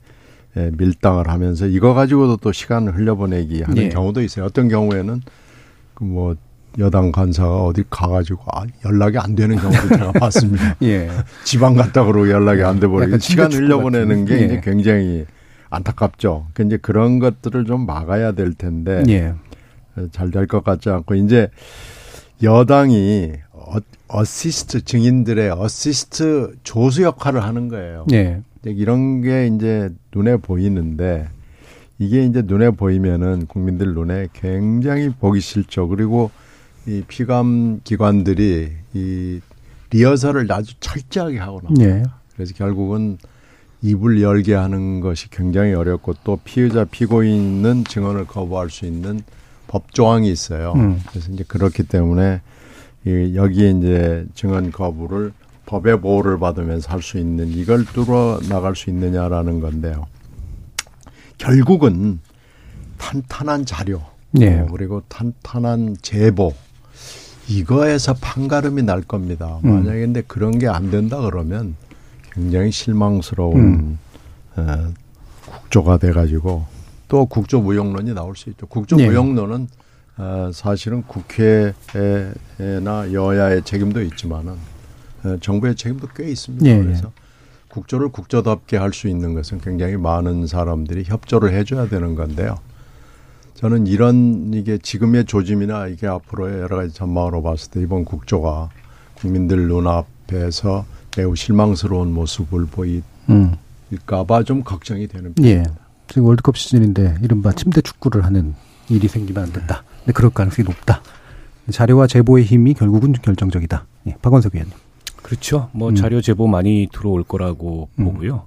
예, 밀당을 하면서 이거 가지고도 또 시간을 흘려보내기 하는 네. 경우도 있어요. 어떤 경우에는 그뭐 여당 간사가 어디 가가지고 아, 연락이 안 되는 경우도 제가 봤습니다. 예. 지방 갔다 그러고 연락이 안 돼 버리고 약간 시간 흘려보내는 게 같은. 이제 예. 굉장히 안타깝죠. 그 이제 그런 것들을 좀 막아야 될 텐데 예. 잘될 것 같지 않고 이제 여당이 어, 어시스트 증인들의 어시스트 조수 역할을 하는 거예요. 예. 이런 게 이제 눈에 보이는데 이게 이제 눈에 보이면은 국민들 눈에 굉장히 보기 싫죠. 그리고 이 피감 기관들이 이 리허설을 아주 철저하게 하고 나옵니다. 예. 그래서 결국은 입을 열게 하는 것이 굉장히 어렵고 또 피의자 피고인은 증언을 거부할 수 있는 법 조항이 있어요. 음. 그래서 이제 그렇기 때문에 이 여기에 이제 증언 거부를 법의 보호를 받으면서 할 수 있는 이걸 뚫어 나갈 수 있느냐라는 건데요. 결국은 탄탄한 자료 예. 어, 그리고 탄탄한 제보 이거에서 판가름이 날 겁니다. 음. 만약에 근데 그런 게 안 된다 그러면 굉장히 실망스러운 음. 어, 국조가 돼가지고 또 국조 무용론이 나올 수 있죠. 국조 예. 무용론은 어, 사실은 국회나 여야의 책임도 있지만은 어, 정부의 책임도 꽤 있습니다. 예, 예. 그래서 국조를 국조답게 할 수 있는 것은 굉장히 많은 사람들이 협조를 해줘야 되는 건데요. 저는 이런 이게 지금의 조짐이나 이게 앞으로의 여러 가지 전망으로 봤을 때 이번 국조가 국민들 눈앞에서 매우 실망스러운 모습을 음. 보일까봐 좀 걱정이 되는 예. 편입니다. 지금 월드컵 시즌인데 이른바 침대 축구를 하는 일이 생기면 안 된다. 근데 그럴 가능성이 높다. 자료와 제보의 힘이 결국은 결정적이다. 예. 박원석 위원님. 그렇죠. 뭐 음. 자료 제보 많이 들어올 거라고 음. 보고요.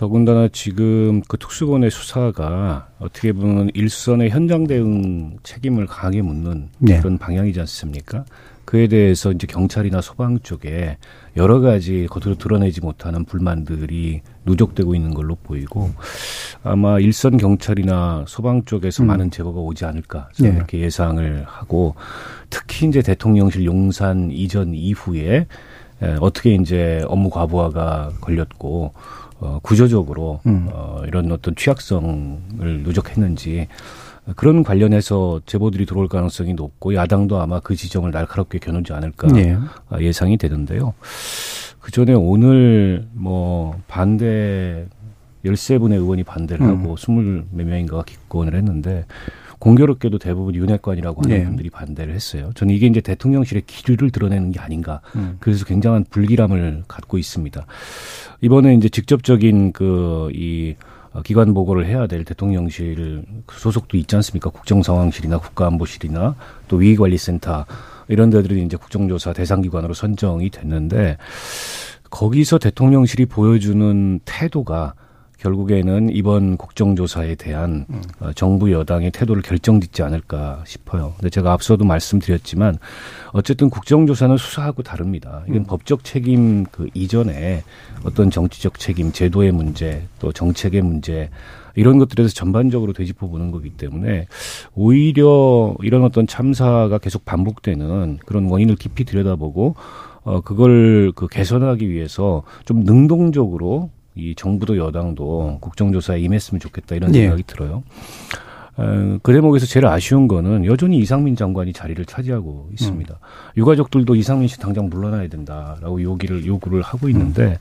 더군다나 지금 그 특수본의 수사가 어떻게 보면 일선의 현장 대응 책임을 강하게 묻는 네. 그런 방향이지 않습니까? 그에 대해서 이제 경찰이나 소방 쪽에 여러 가지 겉으로 드러내지 못하는 불만들이 누적되고 있는 걸로 보이고 아마 일선 경찰이나 소방 쪽에서 음. 많은 제보가 오지 않을까 저는 네. 이렇게 예상을 하고 특히 이제 대통령실 용산 이전 이후에 에, 어떻게 이제 업무 과부하가 걸렸고 어, 구조적으로 음. 어, 이런 어떤 취약성을 누적했는지 어, 그런 관련해서 제보들이 들어올 가능성이 높고 야당도 아마 그 지점을 날카롭게 겨누지 않을까 예. 아, 예상이 되는데요. 그 전에 오늘 뭐 반대 13분의 의원이 반대를 음. 하고 20몇 명인가가 기권을 했는데 공교롭게도 대부분 윤핵관이라고 하는 예. 분들이 반대를 했어요. 저는 이게 이제 대통령실의 기류를 드러내는 게 아닌가. 음. 그래서 굉장한 불길함을 갖고 있습니다. 이번에 이제 직접적인 그이 기관 보고를 해야 될 대통령실 그 소속도 있지 않습니까? 국정상황실이나 국가안보실이나 또 위기관리센터 이런 데들이 이제 국정조사 대상기관으로 선정이 됐는데 거기서 대통령실이 보여주는 태도가 결국에는 이번 국정조사에 대한 어, 정부 여당의 태도를 결정짓지 않을까 싶어요. 근데 제가 앞서도 말씀드렸지만 어쨌든 국정조사는 수사하고 다릅니다. 이건 법적 책임 그 이전에 어떤 정치적 책임, 제도의 문제, 또 정책의 문제 이런 것들에 대해서 전반적으로 되짚어 보는 거기 때문에 오히려 이런 어떤 참사가 계속 반복되는 그런 원인을 깊이 들여다보고 어 그걸 그 개선하기 위해서 좀 능동적으로 이 정부도 여당도 국정조사에 임했으면 좋겠다 이런 예. 생각이 들어요. 어, 그 대목에서 제일 아쉬운 거는 여전히 이상민 장관이 자리를 차지하고 있습니다. 유가족들도 이상민 씨 당장 물러나야 된다라고 요기를 요구를 하고 있는데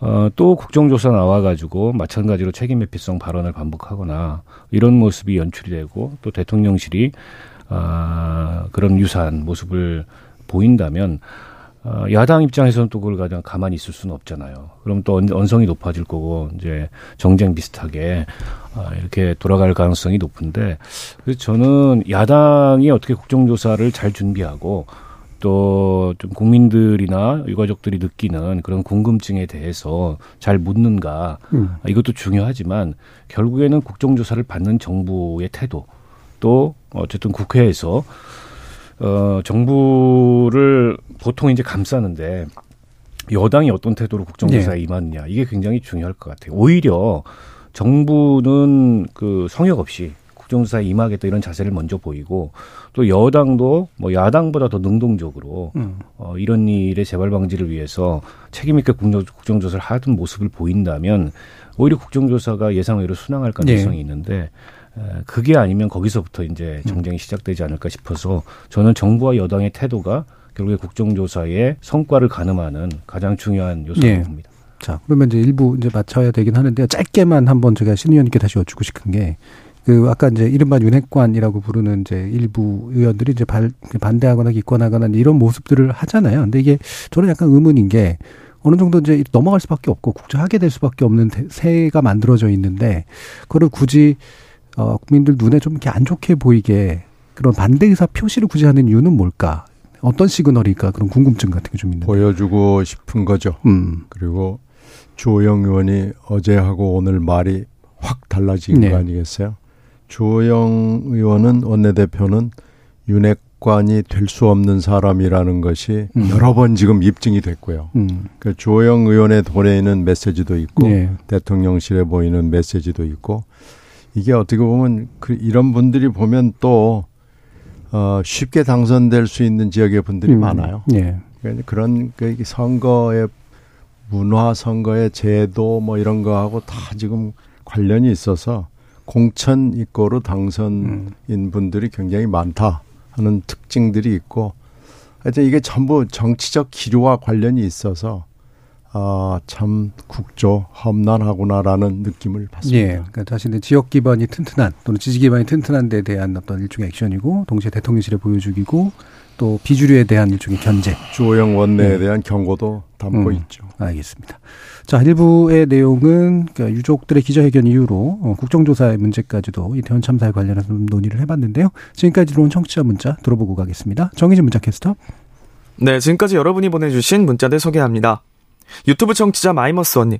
어, 또 국정조사 나와가지고 마찬가지로 책임 회피성 발언을 반복하거나 이런 모습이 연출이 되고 또 대통령실이 아, 그런 유사한 모습을 보인다면 어, 야당 입장에서는 또 그걸 가장 가만히 있을 수는 없잖아요. 그럼 또 언- 언성이 높아질 거고 이제 정쟁 비슷하게 아, 이렇게 돌아갈 가능성이 높은데 그래서 저는 야당이 어떻게 국정조사를 잘 준비하고 또 좀 국민들이나 유가족들이 느끼는 그런 궁금증에 대해서 잘 묻는가 음. 아, 이것도 중요하지만 결국에는 국정조사를 받는 정부의 태도 또 어쨌든 국회에서 어 정부를 보통 이제 감싸는데 여당이 어떤 태도로 국정조사에 임하느냐 이게 굉장히 중요할 것 같아요. 오히려 정부는 그 성역 없이 국정조사에 임하겠다 이런 자세를 먼저 보이고 또 여당도 뭐 야당보다 더 능동적으로 음. 어, 이런 일의 재발 방지를 위해서 책임 있게 국정- 국정조사를 하던 모습을 보인다면 오히려 국정조사가 예상외로 순항할 가능성이 네. 있는데 에, 그게 아니면 거기서부터 이제 정쟁이 시작되지 않을까 싶어서 저는 정부와 여당의 태도가 결국에 국정조사의 성과를 가늠하는 가장 중요한 요소라고 예. 봅니다. 자, 그러면 이제 일부 이제 맞춰야 되긴 하는데요. 짧게만 한번 제가 신 의원님께 다시 여쭙고 싶은 게, 그, 아까 이제 이른바 윤핵관이라고 부르는 이제 일부 의원들이 이제 발, 반대하거나 기권하거나 이런 모습들을 하잖아요. 근데 이게 저는 약간 의문인 게, 어느 정도 이제 넘어갈 수밖에 없고 국정하게 될 수밖에 없는 대- 새가 만들어져 있는데, 그거를 굳이, 어, 국민들 눈에 좀 이렇게 안 좋게 보이게 그런 반대 의사 표시를 굳이 하는 이유는 뭘까? 어떤 시그널일까? 그런 궁금증 같은 게 좀 있는데. 보여주고 싶은 거죠. 음. 그리고 주호영 의원이 어제하고 오늘 말이 확 달라진 네. 거 아니겠어요? 주호영 의원은 원내대표는 윤핵관이 될 수 없는 사람이라는 것이 음. 여러 번 지금 입증이 됐고요. 음. 그 주호영 의원의 돈에 있는 메시지도 있고 예. 대통령실에 보이는 메시지도 있고 이게 어떻게 보면 그 이런 분들이 보면 또 어, 쉽게 당선될 수 있는 지역의 분들이 음. 많아요. 예. 그러니까 그런 그 선거의 문화, 선거의 제도 뭐 이런 거하고 다 지금 관련이 있어서 공천 입고로 당선인 음. 분들이 굉장히 많다 하는 특징들이 있고 하여튼 이게 전부 정치적 기류와 관련이 있어서 아, 참 국조 험난하구나라는 느낌을 받습니다. 예. 그러니까 자신의 지역 기반이 튼튼한 또는 지지 기반이 튼튼한 데 대한 어떤 일종의 액션이고 동시에 대통령실에 보여주기고 또 비주류에 대한 일종의 견제. 주호영 원내에 네. 대한 경고도 담고 음. 있죠. 알겠습니다. 자, 일부의 내용은 그러니까 유족들의 기자회견 이후로 어, 국정조사의 문제까지도 이태원 참사에 관련해서 좀 논의를 해봤는데요. 지금까지 들어온 청취자 문자 들어보고 가겠습니다. 정희진 문자 캐스터. 네, 지금까지 여러분이 보내주신 문자들 소개합니다. 유튜브 청취자 마이머스 언니.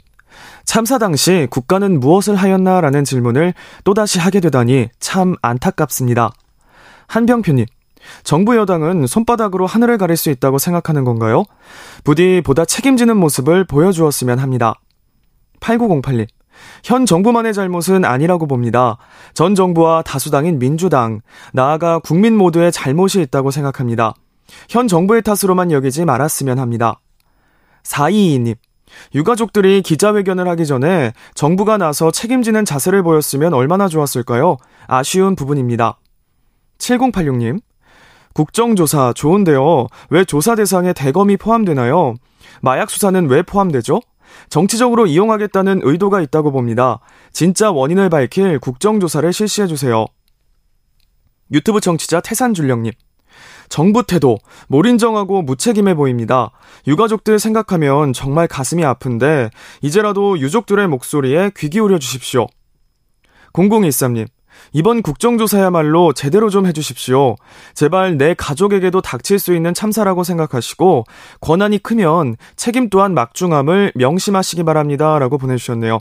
참사 당시 국가는 무엇을 하였나라는 질문을 또다시 하게 되다니 참 안타깝습니다. 한병표님. 정부 여당은 손바닥으로 하늘을 가릴 수 있다고 생각하는 건가요? 부디 보다 책임지는 모습을 보여주었으면 합니다. 8908님. 현 정부만의 잘못은 아니라고 봅니다. 전 정부와 다수당인 민주당, 나아가 국민 모두의 잘못이 있다고 생각합니다. 현 정부의 탓으로만 여기지 말았으면 합니다. 422님. 유가족들이 기자회견을 하기 전에 정부가 나서 책임지는 자세를 보였으면 얼마나 좋았을까요? 아쉬운 부분입니다. 7086님. 국정조사 좋은데요. 왜 조사 대상에 대검이 포함되나요? 마약 수사는 왜 포함되죠? 정치적으로 이용하겠다는 의도가 있다고 봅니다. 진짜 원인을 밝힐 국정조사를 실시해주세요. 유튜브 청취자 태산줄령님. 정부 태도, 몰인정하고 무책임해 보입니다. 유가족들 생각하면 정말 가슴이 아픈데, 이제라도 유족들의 목소리에 귀 기울여 주십시오. 0013님, 이번 국정조사야말로 제대로 좀 해주십시오. 제발 내 가족에게도 닥칠 수 있는 참사라고 생각하시고, 권한이 크면 책임 또한 막중함을 명심하시기 바랍니다. 라고 보내주셨네요.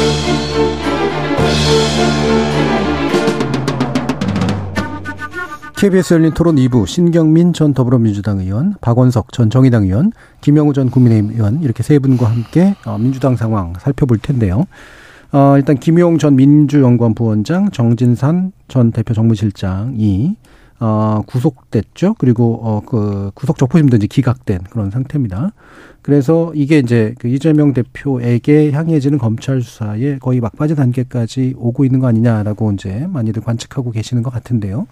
KBS 열린 토론 2부 신경민 전 더불어민주당 의원, 박원석 전 정의당 의원, 김영우 전 국민의힘 의원 이렇게 세 분과 함께 어, 민주당 상황 살펴볼 텐데요. 어, 일단 김용 전 민주연구원 부원장, 정진산 전 대표 정무실장이 어, 구속됐죠. 그리고 어, 그 구속 적부심도 이제 기각된 그런 상태입니다. 그래서 이게 이제 그 이재명 대표에게 향해지는 검찰 수사에 거의 막바지 단계까지 오고 있는 거 아니냐라고 이제 많이들 관측하고 계시는 것 같은데요.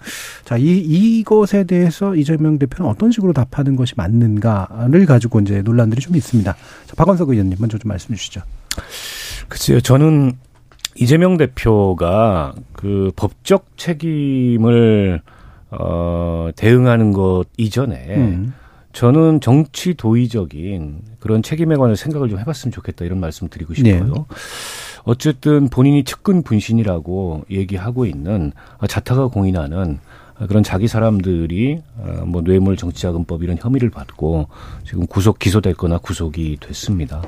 자, 이 이것에 대해서 이재명 대표는 어떤 식으로 답하는 것이 맞는가를 가지고 이제 논란들이 좀 있습니다. 자, 박원석 의원님 먼저 좀 말씀해 주시죠. 글쎄요, 저는 이재명 대표가 그 법적 책임을 어, 대응하는 것 이전에 음. 저는 정치 도의적인 그런 책임에 관한 생각을 좀 해봤으면 좋겠다 이런 말씀 을 드리고 싶어요. 네. 어쨌든 본인이 측근 분신이라고 얘기하고 있는 자타가 공인하는 그런 자기 사람들이 뭐 뇌물 정치자금법 이런 혐의를 받고 지금 구속 기소됐거나 구속이 됐습니다.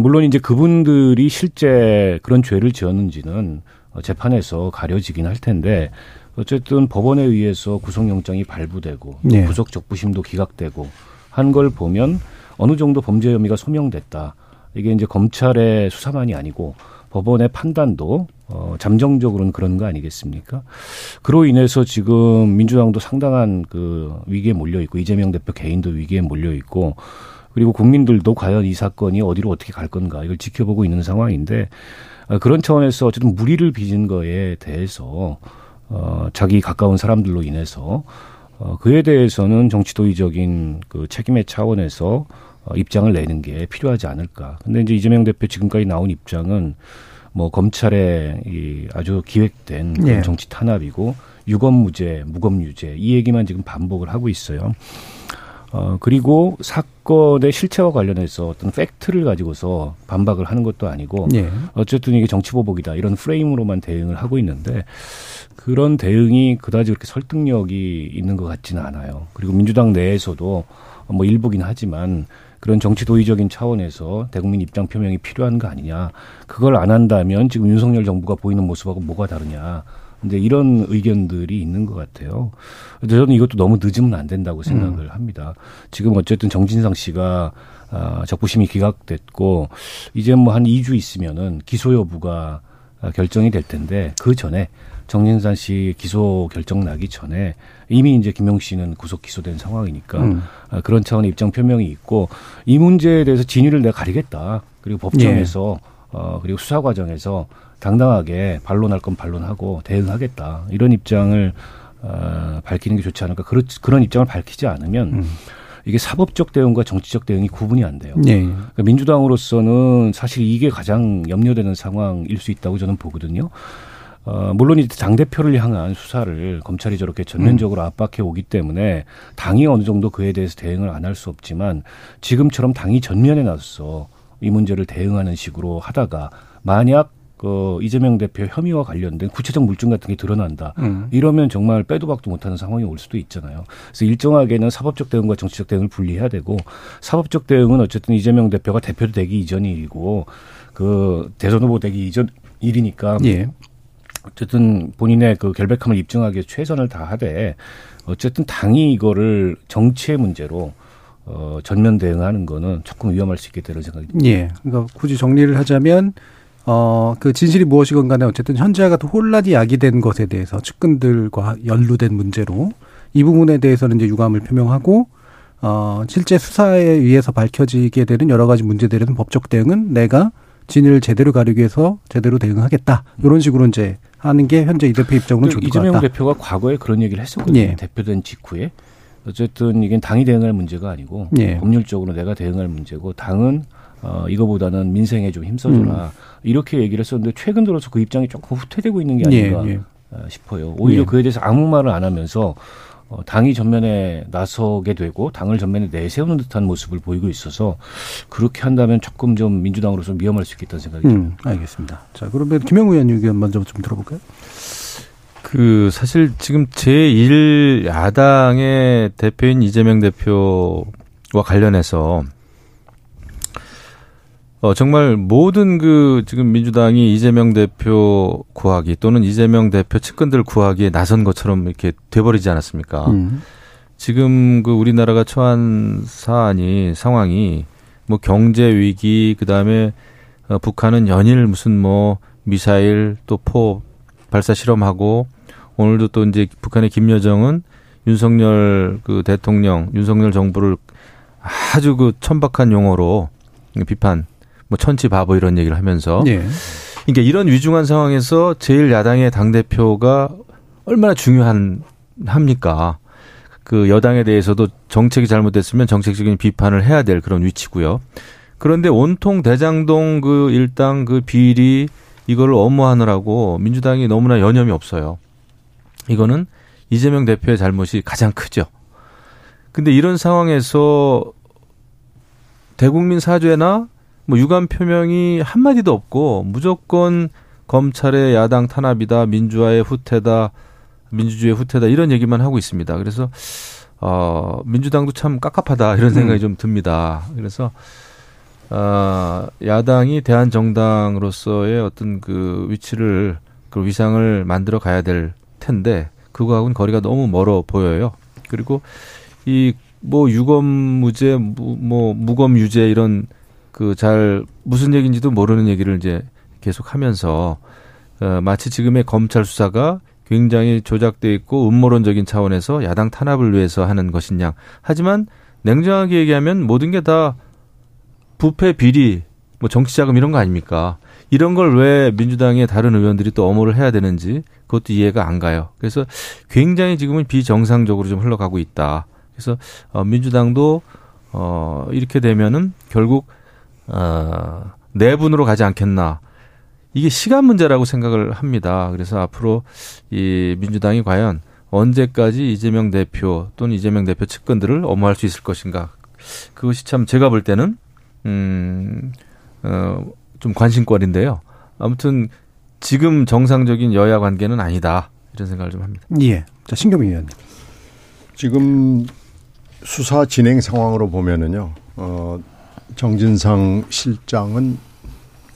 물론 이제 그분들이 실제 그런 죄를 지었는지는 재판에서 가려지긴 할 텐데 어쨌든 법원에 의해서 구속영장이 발부되고 네. 구속 적부심도 기각되고 한 걸 보면 어느 정도 범죄 혐의가 소명됐다. 이게 이제 검찰의 수사만이 아니고 법원의 판단도 어, 잠정적으로는 그런 거 아니겠습니까? 그로 인해서 지금 민주당도 상당한 그 위기에 몰려 있고 이재명 대표 개인도 위기에 몰려 있고 그리고 국민들도 과연 이 사건이 어디로 어떻게 갈 건가 이걸 지켜보고 있는 상황인데 어, 그런 차원에서 어쨌든 무리를 빚은 거에 대해서 어, 자기 가까운 사람들로 인해서 어, 그에 대해서는 정치도의적인 그 책임의 차원에서 어, 입장을 내는 게 필요하지 않을까. 근데 이제 이재명 대표 지금까지 나온 입장은 뭐 검찰의 이 아주 기획된 네. 정치 탄압이고 유검무죄, 무검유죄 이 얘기만 지금 반복을 하고 있어요. 어, 그리고 사건의 실체와 관련해서 어떤 팩트를 가지고서 반박을 하는 것도 아니고 네. 어쨌든 이게 정치보복이다 이런 프레임으로만 대응을 하고 있는데 그런 대응이 그다지 그렇게 설득력이 있는 것 같지는 않아요. 그리고 민주당 내에서도 뭐 일부긴 하지만 그런 정치 도의적인 차원에서 대국민 입장 표명이 필요한 거 아니냐. 그걸 안 한다면 지금 윤석열 정부가 보이는 모습하고 뭐가 다르냐. 근데 이런 의견들이 있는 것 같아요. 근데 저는 이것도 너무 늦으면 안 된다고 생각을 음. 합니다. 지금 어쨌든 정진상 씨가 아, 적부심이 기각됐고 이제 뭐 한 2주 있으면은 기소 여부가 결정이 될 텐데 그 전에 정진상 씨 기소 결정 나기 전에 이미 이제 김용 씨는 구속 기소된 상황이니까 음. 아, 그런 차원의 입장 표명이 있고 이 문제에 대해서 진위를 내가 가리겠다. 그리고 법정에서 예. 어 그리고 수사 과정에서 당당하게 반론할 건 반론하고 대응하겠다. 이런 입장을 어, 밝히는 게 좋지 않을까. 그런 그런 입장을 밝히지 않으면 음. 이게 사법적 대응과 정치적 대응이 구분이 안 돼요. 네. 그러니까 민주당으로서는 사실 이게 가장 염려되는 상황일 수 있다고 저는 보거든요. 어, 물론 이제 당대표를 향한 수사를 검찰이 저렇게 전면적으로 음. 압박해 오기 때문에 당이 어느 정도 그에 대해서 대응을 안 할 수 없지만 지금처럼 당이 전면에 나서서 이 문제를 대응하는 식으로 하다가 만약 그 이재명 대표 혐의와 관련된 구체적 물증 같은 게 드러난다. 음. 이러면 정말 빼도 박도 못하는 상황이 올 수도 있잖아요. 그래서 일정하게는 사법적 대응과 정치적 대응을 분리해야 되고 사법적 대응은 어쨌든 이재명 대표가 대표 되기 이전이 일이고 그 대선 후보 되기 이전 일이니까 예. 어쨌든 본인의 그 결백함을 입증하기 위해 최선을 다하되 어쨌든 당이 이거를 정치의 문제로 어, 전면 대응하는 거는 조금 위험할 수 있겠다는 생각이 듭니다. 예. 그러니까 굳이 정리를 하자면 어, 그 진실이 무엇이건 간에 어쨌든 현재와 같은 혼란이 야기된 것에 대해서 측근들과 연루된 문제로 이 부분에 대해서는 이제 유감을 표명하고 어, 실제 수사에 의해서 밝혀지게 되는 여러 가지 문제들에 는 법적 대응은 내가 진위를 제대로 가리기 위해서 제대로 대응하겠다. 이런 식으로 이제 하는 게 현재 이 대표 입장으로는 좋을 것 같다. 이재명 대표가 과거에 그런 얘기를 했었거든요. 예. 대표된 직후에 어쨌든 이게 당이 대응할 문제가 아니고 예. 법률적으로 내가 대응할 문제고 당은 어 이거보다는 민생에 좀 힘써줘라 음. 이렇게 얘기를 했었는데 최근 들어서 그 입장이 조금 후퇴되고 있는 게 아닌가 예. 예. 싶어요. 오히려 예. 그에 대해서 아무 말을 안 하면서 어, 당이 전면에 나서게 되고 당을 전면에 내세우는 듯한 모습을 보이고 있어서 그렇게 한다면 조금 좀 민주당으로서 위험할 수 있겠다는 생각이 듭니다. 음, 알겠습니다. 자, 그러면 김영우 의원 의견 먼저 좀 들어볼까요? 그 사실 지금 제1 야당의 대표인 이재명 대표와 관련해서 어, 정말 모든 그 지금 민주당이 이재명 대표 구하기 또는 이재명 대표 측근들 구하기에 나선 것처럼 이렇게 돼버리지 않았습니까? 음. 지금 그 우리나라가 처한 사안이 상황이 뭐 경제 위기 그다음에 어, 북한은 연일 무슨 뭐 미사일 또 포 발사 실험하고 오늘도 또 이제 북한의 김여정은 윤석열 그 대통령 윤석열 정부를 아주 그 천박한 용어로 비판 뭐 천지 바보 이런 얘기를 하면서 예. 그러니까 이런 위중한 상황에서 제일 야당의 당 대표가 얼마나 중요한 합니까? 그 여당에 대해서도 정책이 잘못됐으면 정책적인 비판을 해야 될 그런 위치고요. 그런데 온통 대장동 그 일당 그 비리 이거를 업무하느라고 민주당이 너무나 여념이 없어요. 이거는 이재명 대표의 잘못이 가장 크죠. 근데 이런 상황에서 대국민 사죄나 뭐 유감 표명이 한마디도 없고 무조건 검찰의 야당 탄압이다, 민주화의 후퇴다, 민주주의의 후퇴다 이런 얘기만 하고 있습니다. 그래서 어 민주당도 참 깝깝하다 이런 생각이 음. 좀 듭니다. 그래서 어 야당이 대한 정당으로서의 어떤 그 위치를 그 위상을 만들어 가야 될 텐데 그거하고는 거리가 너무 멀어 보여요. 그리고 이 뭐 유검 무죄, 뭐 무검 유죄 이런 그 잘 무슨 얘기인지도 모르는 얘기를 이제 계속 하면서 어, 마치 지금의 검찰 수사가 굉장히 조작돼 있고 음모론적인 차원에서 야당 탄압을 위해서 하는 양. 하지만 냉정하게 얘기하면 모든 게 다 부패 비리, 뭐 정치 자금 이런 거 아닙니까? 이런 걸 왜 민주당의 다른 의원들이 또 엄호를 해야 되는지 그것도 이해가 안 가요. 그래서 굉장히 지금은 비정상적으로 좀 흘러가고 있다. 그래서 어 민주당도 어 이렇게 되면은 결국 어 내분으로 가지 않겠나. 이게 시간 문제라고 생각을 합니다. 그래서 앞으로 이 민주당이 과연 언제까지 이재명 대표 또는 이재명 대표 측근들을 엄호할 수 있을 것인가. 그것이 참 제가 볼 때는 음, 어, 좀 관심거리인데요. 아무튼 지금 정상적인 여야 관계는 아니다. 이런 생각을 좀 합니다. 예. 자, 신경민 의원님. 지금 수사 진행 상황으로 보면은요, 어, 정진상 실장은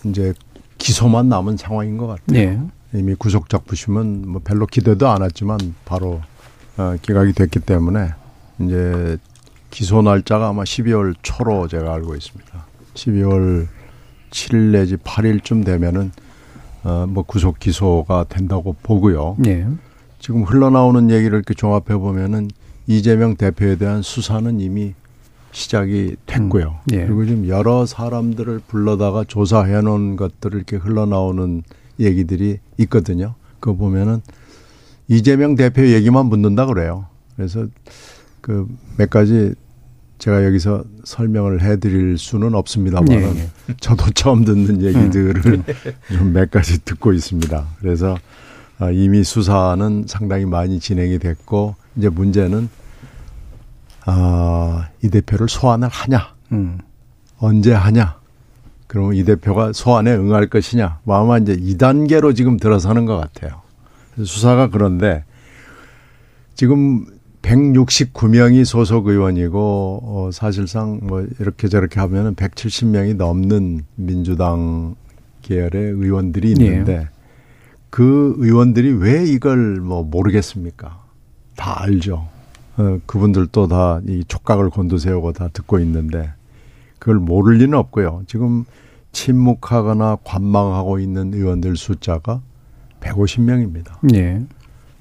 이제 기소만 남은 상황인 것 같아요. 네. 이미 구속 잡으시면 뭐 별로 기대도 않았지만 바로 어, 기각이 됐기 때문에 이제 기소 날짜가 아마 12월 초로 제가 알고 있습니다. 12월 7일 내지 8일쯤 되면은 어, 뭐 구속 기소가 된다고 보고요. 네. 지금 흘러나오는 얘기를 이렇게 종합해 보면은 이재명 대표에 대한 수사는 이미 시작이 됐고요. 음, 예. 그리고 지금 여러 사람들을 불러다가 조사해 놓은 것들을 이렇게 흘러나오는 얘기들이 있거든요. 그거 보면은 이재명 대표 얘기만 묻는다 그래요. 그래서 그 몇 가지 제가 여기서 설명을 해드릴 수는 없습니다만 예, 예. 저도 처음 듣는 얘기들을 음. 좀몇 가지 듣고 있습니다. 그래서 아, 이미 수사는 상당히 많이 진행이 됐고 이제 문제는 아, 이 대표를 소환을 하냐, 음. 언제 하냐, 그러면 이 대표가 소환에 응할 것이냐, 뭐 아마 이제 2단계로 지금 들어서는 것 같아요. 수사가 그런데 지금 169명이 소속 의원이고 어, 사실상 뭐 이렇게 저렇게 하면은 170명이 넘는 민주당 계열의 의원들이 있는데 예. 그 의원들이 왜 이걸 뭐 모르겠습니까? 다 알죠. 어, 그분들도 다 이 촉각을 곤두세우고 다 듣고 있는데 그걸 모를 리는 없고요. 지금 침묵하거나 관망하고 있는 의원들 숫자가 150명입니다. 예.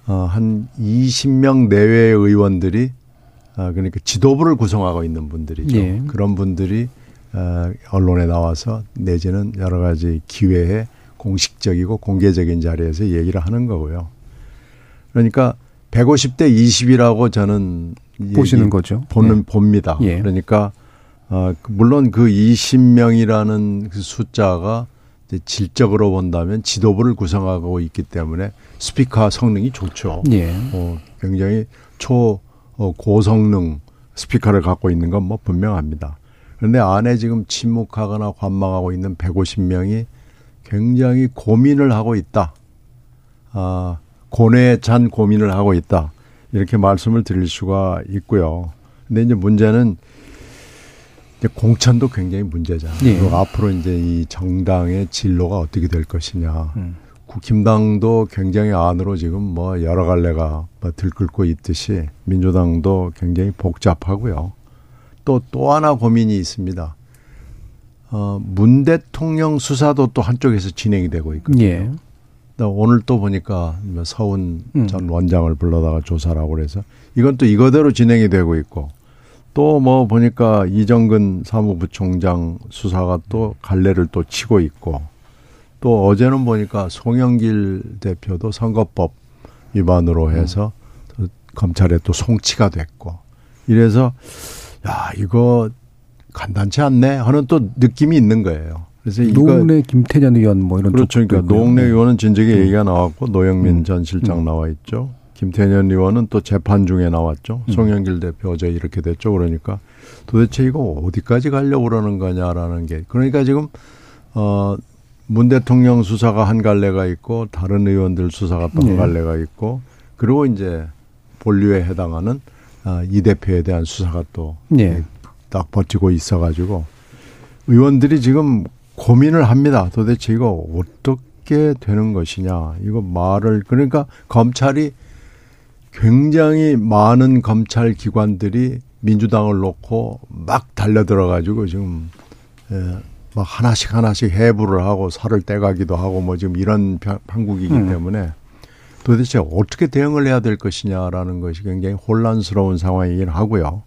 어, 한 20명 내외의 의원들이 어, 그러니까 지도부를 구성하고 있는 분들이죠. 예. 그런 분들이 어, 언론에 나와서 내지는 여러 가지 기회에 공식적이고 공개적인 자리에서 얘기를 하는 거고요. 그러니까 150대 20이라고 저는 보시는 거죠. 보는 네. 봅니다. 예. 그러니까 어 물론 그 20명이라는 그 숫자가 질적으로 본다면 지도부를 구성하고 있기 때문에 스피커 성능이 좋죠. 예. 어 굉장히 초 어, 고성능 스피커를 갖고 있는 건 뭐 분명합니다. 그런데 안에 지금 침묵하거나 관망하고 있는 150명이 굉장히 고민을 하고 있다. 아, 고뇌에 찬 고민을 하고 있다. 이렇게 말씀을 드릴 수가 있고요. 근데 이제 문제는 이제 공천도 굉장히 문제잖아요. 네. 그리고 앞으로 이제 이 정당의 진로가 어떻게 될 것이냐. 음. 국힘당도 굉장히 안으로 지금 뭐 여러 갈래가 뭐 들끓고 있듯이 민주당도 굉장히 복잡하고요. 또, 또 하나 고민이 있습니다. 어, 문 대통령 수사도 또 한쪽에서 진행이 되고 있거든요. 예. 오늘 또 보니까 뭐 서훈 음. 전 원장을 불러다가 조사를 하고 그래서 이건 또 이거대로 진행이 되고 있고 또 뭐 보니까 이정근 사무부총장 수사가 또 갈래를 또 치고 있고 또 어제는 보니까 송영길 대표도 선거법 위반으로 해서 음. 검찰에 또 송치가 됐고 이래서 야 이거 간단치 않네 하는 또 느낌이 있는 거예요. 그래서 노웅래 김태년 의원 뭐 이런 그렇죠. 그러니까 노웅래 의원은 진즉에 음. 얘기가 나왔고 노영민 음. 전 실장 음. 나와 있죠. 김태년 의원은 또 재판 중에 나왔죠. 음. 송영길 대표 어제 이렇게 됐죠. 그러니까 도대체 이거 어디까지 가려고 그러는 거냐라는 게 그러니까 지금 어. 문 대통령 수사가 한 갈래가 있고 다른 의원들 수사가 또한 네. 갈래가 있고 그리고 이제 본류에 해당하는 아, 이 대표에 대한 수사가 또 예. 딱 버티고 있어가지고 의원들이 지금 고민을 합니다. 도대체 이거 어떻게 되는 것이냐. 이거 말을 그러니까 검찰이 굉장히 많은 검찰 기관들이 민주당을 놓고 막 달려들어가지고 지금 예, 막 하나씩 하나씩 해부를 하고 살을 떼가기도 하고 뭐 지금 이런 편- 판국이기 음. 때문에 도대체 어떻게 대응을 해야 될 것이냐라는 것이 굉장히 혼란스러운 상황이긴 하고요.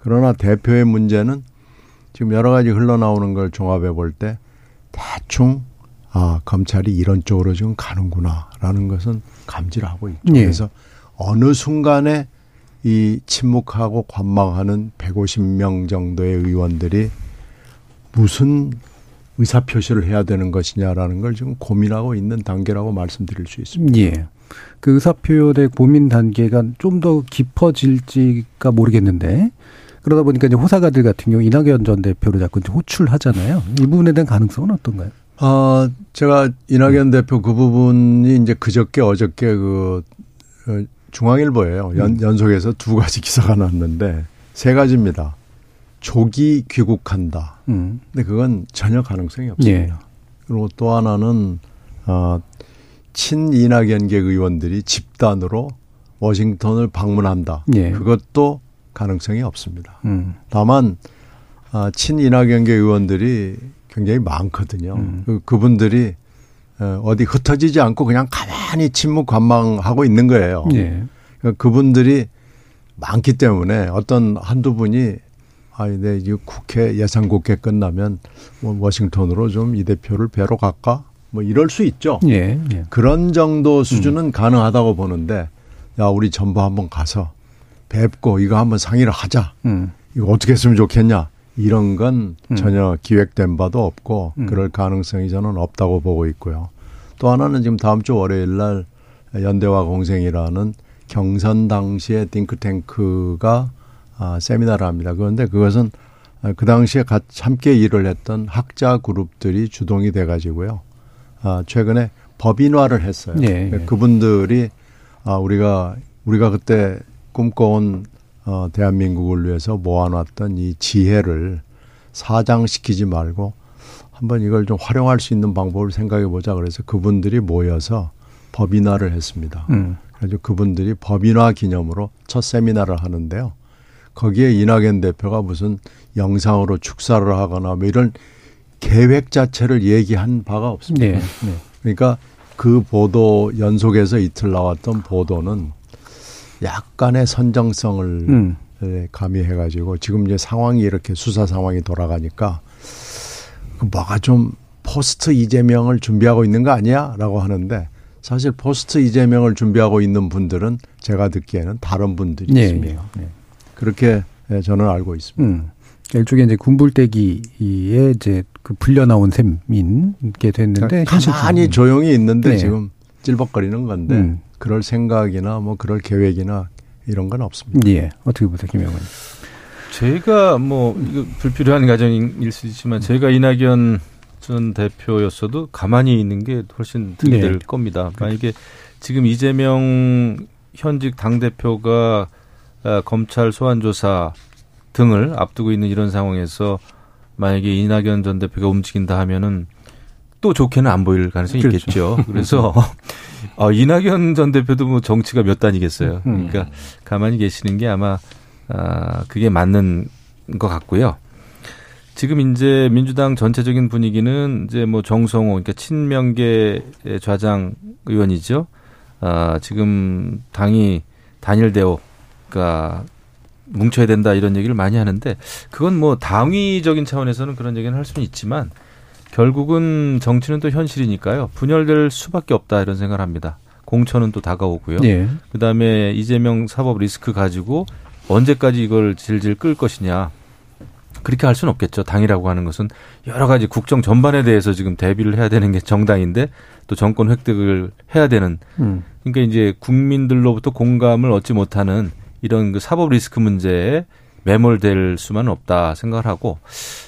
그러나 대표의 문제는 지금 여러 가지 흘러나오는 걸 종합해 볼 때 대충 아 검찰이 이런 쪽으로 지금 가는구나라는 것은 감지를 하고 있죠. 예. 그래서 어느 순간에 이 침묵하고 관망하는 150명 정도의 의원들이 무슨 의사 표시를 해야 되는 것이냐라는 걸 지금 고민하고 있는 단계라고 말씀드릴 수 있습니다. 예. 그 의사 표현의 고민 단계가 좀 더 깊어질지가 모르겠는데 그러다 보니까 이제 호사가들 같은 경우 이낙연 전 대표를 자꾸 이제 호출하잖아요. 이 부분에 대한 가능성은 어떤가요? 아, 제가 이낙연 대표 그 부분이 이제 그저께 어저께 그 어, 중앙일보예요. 연, 연속해서 두 가지 기사가 났는데 세 가지입니다. 조기 귀국한다. 음. 근데 그건 전혀 가능성이 없습니다. 예. 그리고 또 하나는 어, 친 이낙연계 의원들이 집단으로 워싱턴을 방문한다. 예. 그것도 가능성이 없습니다. 음. 다만 아, 친 이낙연계 의원들이 굉장히 많거든요. 음. 그, 그분들이 어, 어디 흩어지지 않고 그냥 가만히 침묵 관망하고 있는 거예요. 예. 그러니까 그분들이 많기 때문에 어떤 한두 분이 아, 네, 이 국회 예산 국회 끝나면 뭐 워싱턴으로 좀 이 대표를 뵈러 갈까? 뭐 이럴 수 있죠. 예. 예. 그런 정도 수준은 가능하다고 보는데 야, 우리 전부 한번 가서 뵙고 이거 한번 상의를 하자. 음. 이거 어떻게 했으면 좋겠냐. 이런 건 음. 전혀 기획된 바도 없고 음. 그럴 가능성이 저는 없다고 보고 있고요. 또 하나는 지금 다음 주 월요일 날 연대와 공생이라는 경선 당시에 딩크탱크가 아, 세미나를 합니다. 그런데 그것은 아, 그 당시에 같이 함께 일을 했던 학자 그룹들이 주동이 돼 가지고요. 아, 최근에 법인화를 했어요. 예, 그러니까 예. 그분들이 아, 우리가 우리가 그때 꿈꿔온 어, 대한민국을 위해서 모아놨던 이 지혜를 사장시키지 말고 한번 이걸 좀 활용할 수 있는 방법을 생각해 보자 그래서 그분들이 모여서 법인화를 했습니다. 음. 그래서 그분들이 법인화 기념으로 첫 세미나를 하는데요. 거기에 이낙연 대표가 무슨 영상으로 축사를 하거나 뭐 이런 계획 자체를 얘기한 바가 없습니다. 네. 네. 그러니까 그 보도 연속해서 이틀 나왔던 보도는 약간의 선정성을 음. 예, 가미해가지고 지금 이제 상황이 이렇게 수사 상황이 돌아가니까 그 뭐가 좀 포스트 이재명을 준비하고 있는 거 아니야?라고 하는데 사실 포스트 이재명을 준비하고 있는 분들은 제가 듣기에는 다른 분들이 네. 있습니다. 네. 그렇게 예, 저는 알고 있습니다. 음. 일종의 이제 군불때기에 이제 그 불려 나온 셈인 게 됐는데 그러니까 가만히. 조용히 있는데 네. 지금 찔벅거리는 건데 음. 그럴 생각이나 뭐 그럴 계획이나 이런 건 없습니다. 예. 어떻게 보세요, 김영원? 제가 뭐 이거 불필요한 가정일 수 있지만 제가 이낙연 전 대표였어도 가만히 있는 게 훨씬 득이 네. 될 겁니다. 만약에 지금 이재명 현직 당 대표가 아, 검찰 소환 조사 등을 앞두고 있는 이런 상황에서 만약에 이낙연 전 대표가 움직인다 하면은 또 좋게는 안 보일 가능성이 그렇죠. 있겠죠. 그래서 어, 이낙연 전 대표도 뭐 정치가 몇 단이겠어요. 음. 그러니까 가만히 계시는 게 아마 아, 그게 맞는 것 같고요. 지금 이제 민주당 전체적인 분위기는 이제 뭐 정성호, 그러니까 친명계 좌장 의원이죠. 아, 지금 당이 단일 대오가 뭉쳐야 된다 이런 얘기를 많이 하는데 그건 뭐 당위적인 차원에서는 그런 얘기는 할 수는 있지만 결국은 정치는 또 현실이니까요. 분열될 수밖에 없다 이런 생각을 합니다. 공천은 또 다가오고요. 예. 그다음에 이재명 사법 리스크 가지고 언제까지 이걸 질질 끌 것이냐. 그렇게 할 수는 없겠죠. 당이라고 하는 것은 여러 가지 국정 전반에 대해서 지금 대비를 해야 되는 게 정당인데 또 정권 획득을 해야 되는 음. 그러니까 이제 국민들로부터 공감을 얻지 못하는 이런 그 사법 리스크 문제에 매몰될 수만은 없다 생각을 하고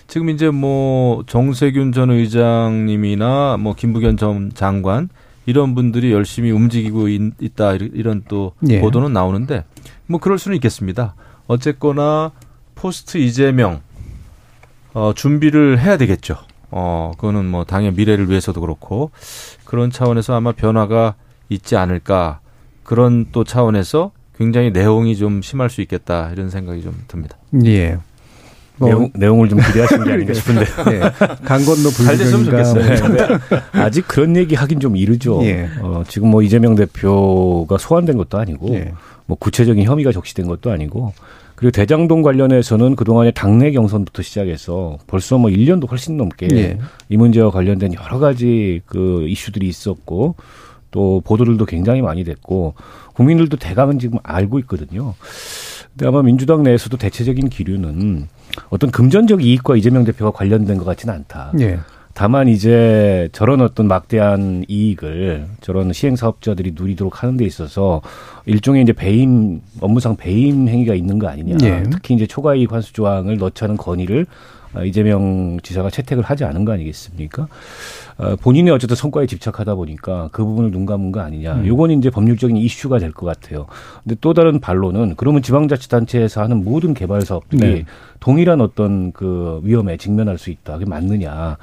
지금 이제 뭐 정세균 전 의장님이나 뭐 김부겸 전 장관 이런 분들이 열심히 움직이고 있, 다 이런 또 예. 보도는 나오는데 뭐 그럴 수는 있겠습니다. 어쨌거나 포스트 이재명 어 준비를 해야 되겠죠. 어 그거는 뭐 당의 미래를 위해서도 그렇고 그런 차원에서 아마 변화가 있지 않을까 그런 또 차원에서 굉장히 내용이 좀 심할 수 있겠다 이런 생각이 좀 듭니다. 예. 뭐, 내용, 내용을 좀 기대하시는 게 아닌가 싶은데. 예. 강 건너 잘 됐으면. 뭐 좋겠어요. 아직 그런 얘기 하긴 좀 이르죠. 예. 어, 지금 뭐 이재명 대표가 소환된 것도 아니고 예. 뭐 구체적인 혐의가 적시된 것도 아니고 그리고 대장동 관련해서는 그동안에 당내 경선부터 시작해서 벌써 뭐 1년도 훨씬 넘게 예. 이 문제와 관련된 여러 가지 그 이슈들이 있었고 또 보도들도 굉장히 많이 됐고 국민들도 대강은 지금 알고 있거든요. 근데 아마 민주당 내에서도 대체적인 기류는 어떤 금전적 이익과 이재명 대표가 관련된 것 같지는 않다. 예. 다만 이제 저런 어떤 막대한 이익을 저런 시행 사업자들이 누리도록 하는 데 있어서 일종의 이제 배임 업무상 배임 행위가 있는 거 아니냐. 예. 특히 이제 초과이익 환수 조항을 넣자는 건의를 어, 이재명 지사가 채택을 하지 않은 거 아니겠습니까? 어, 본인이 어쨌든 성과에 집착하다 보니까 그 부분을 눈 감은 거 아니냐. 음. 요건 이제 법률적인 이슈가 될 것 같아요. 근데 또 다른 반론은 그러면 지방자치단체에서 하는 모든 개발 사업들이 네. 동일한 어떤 그 위험에 직면할 수 있다. 그게 맞느냐.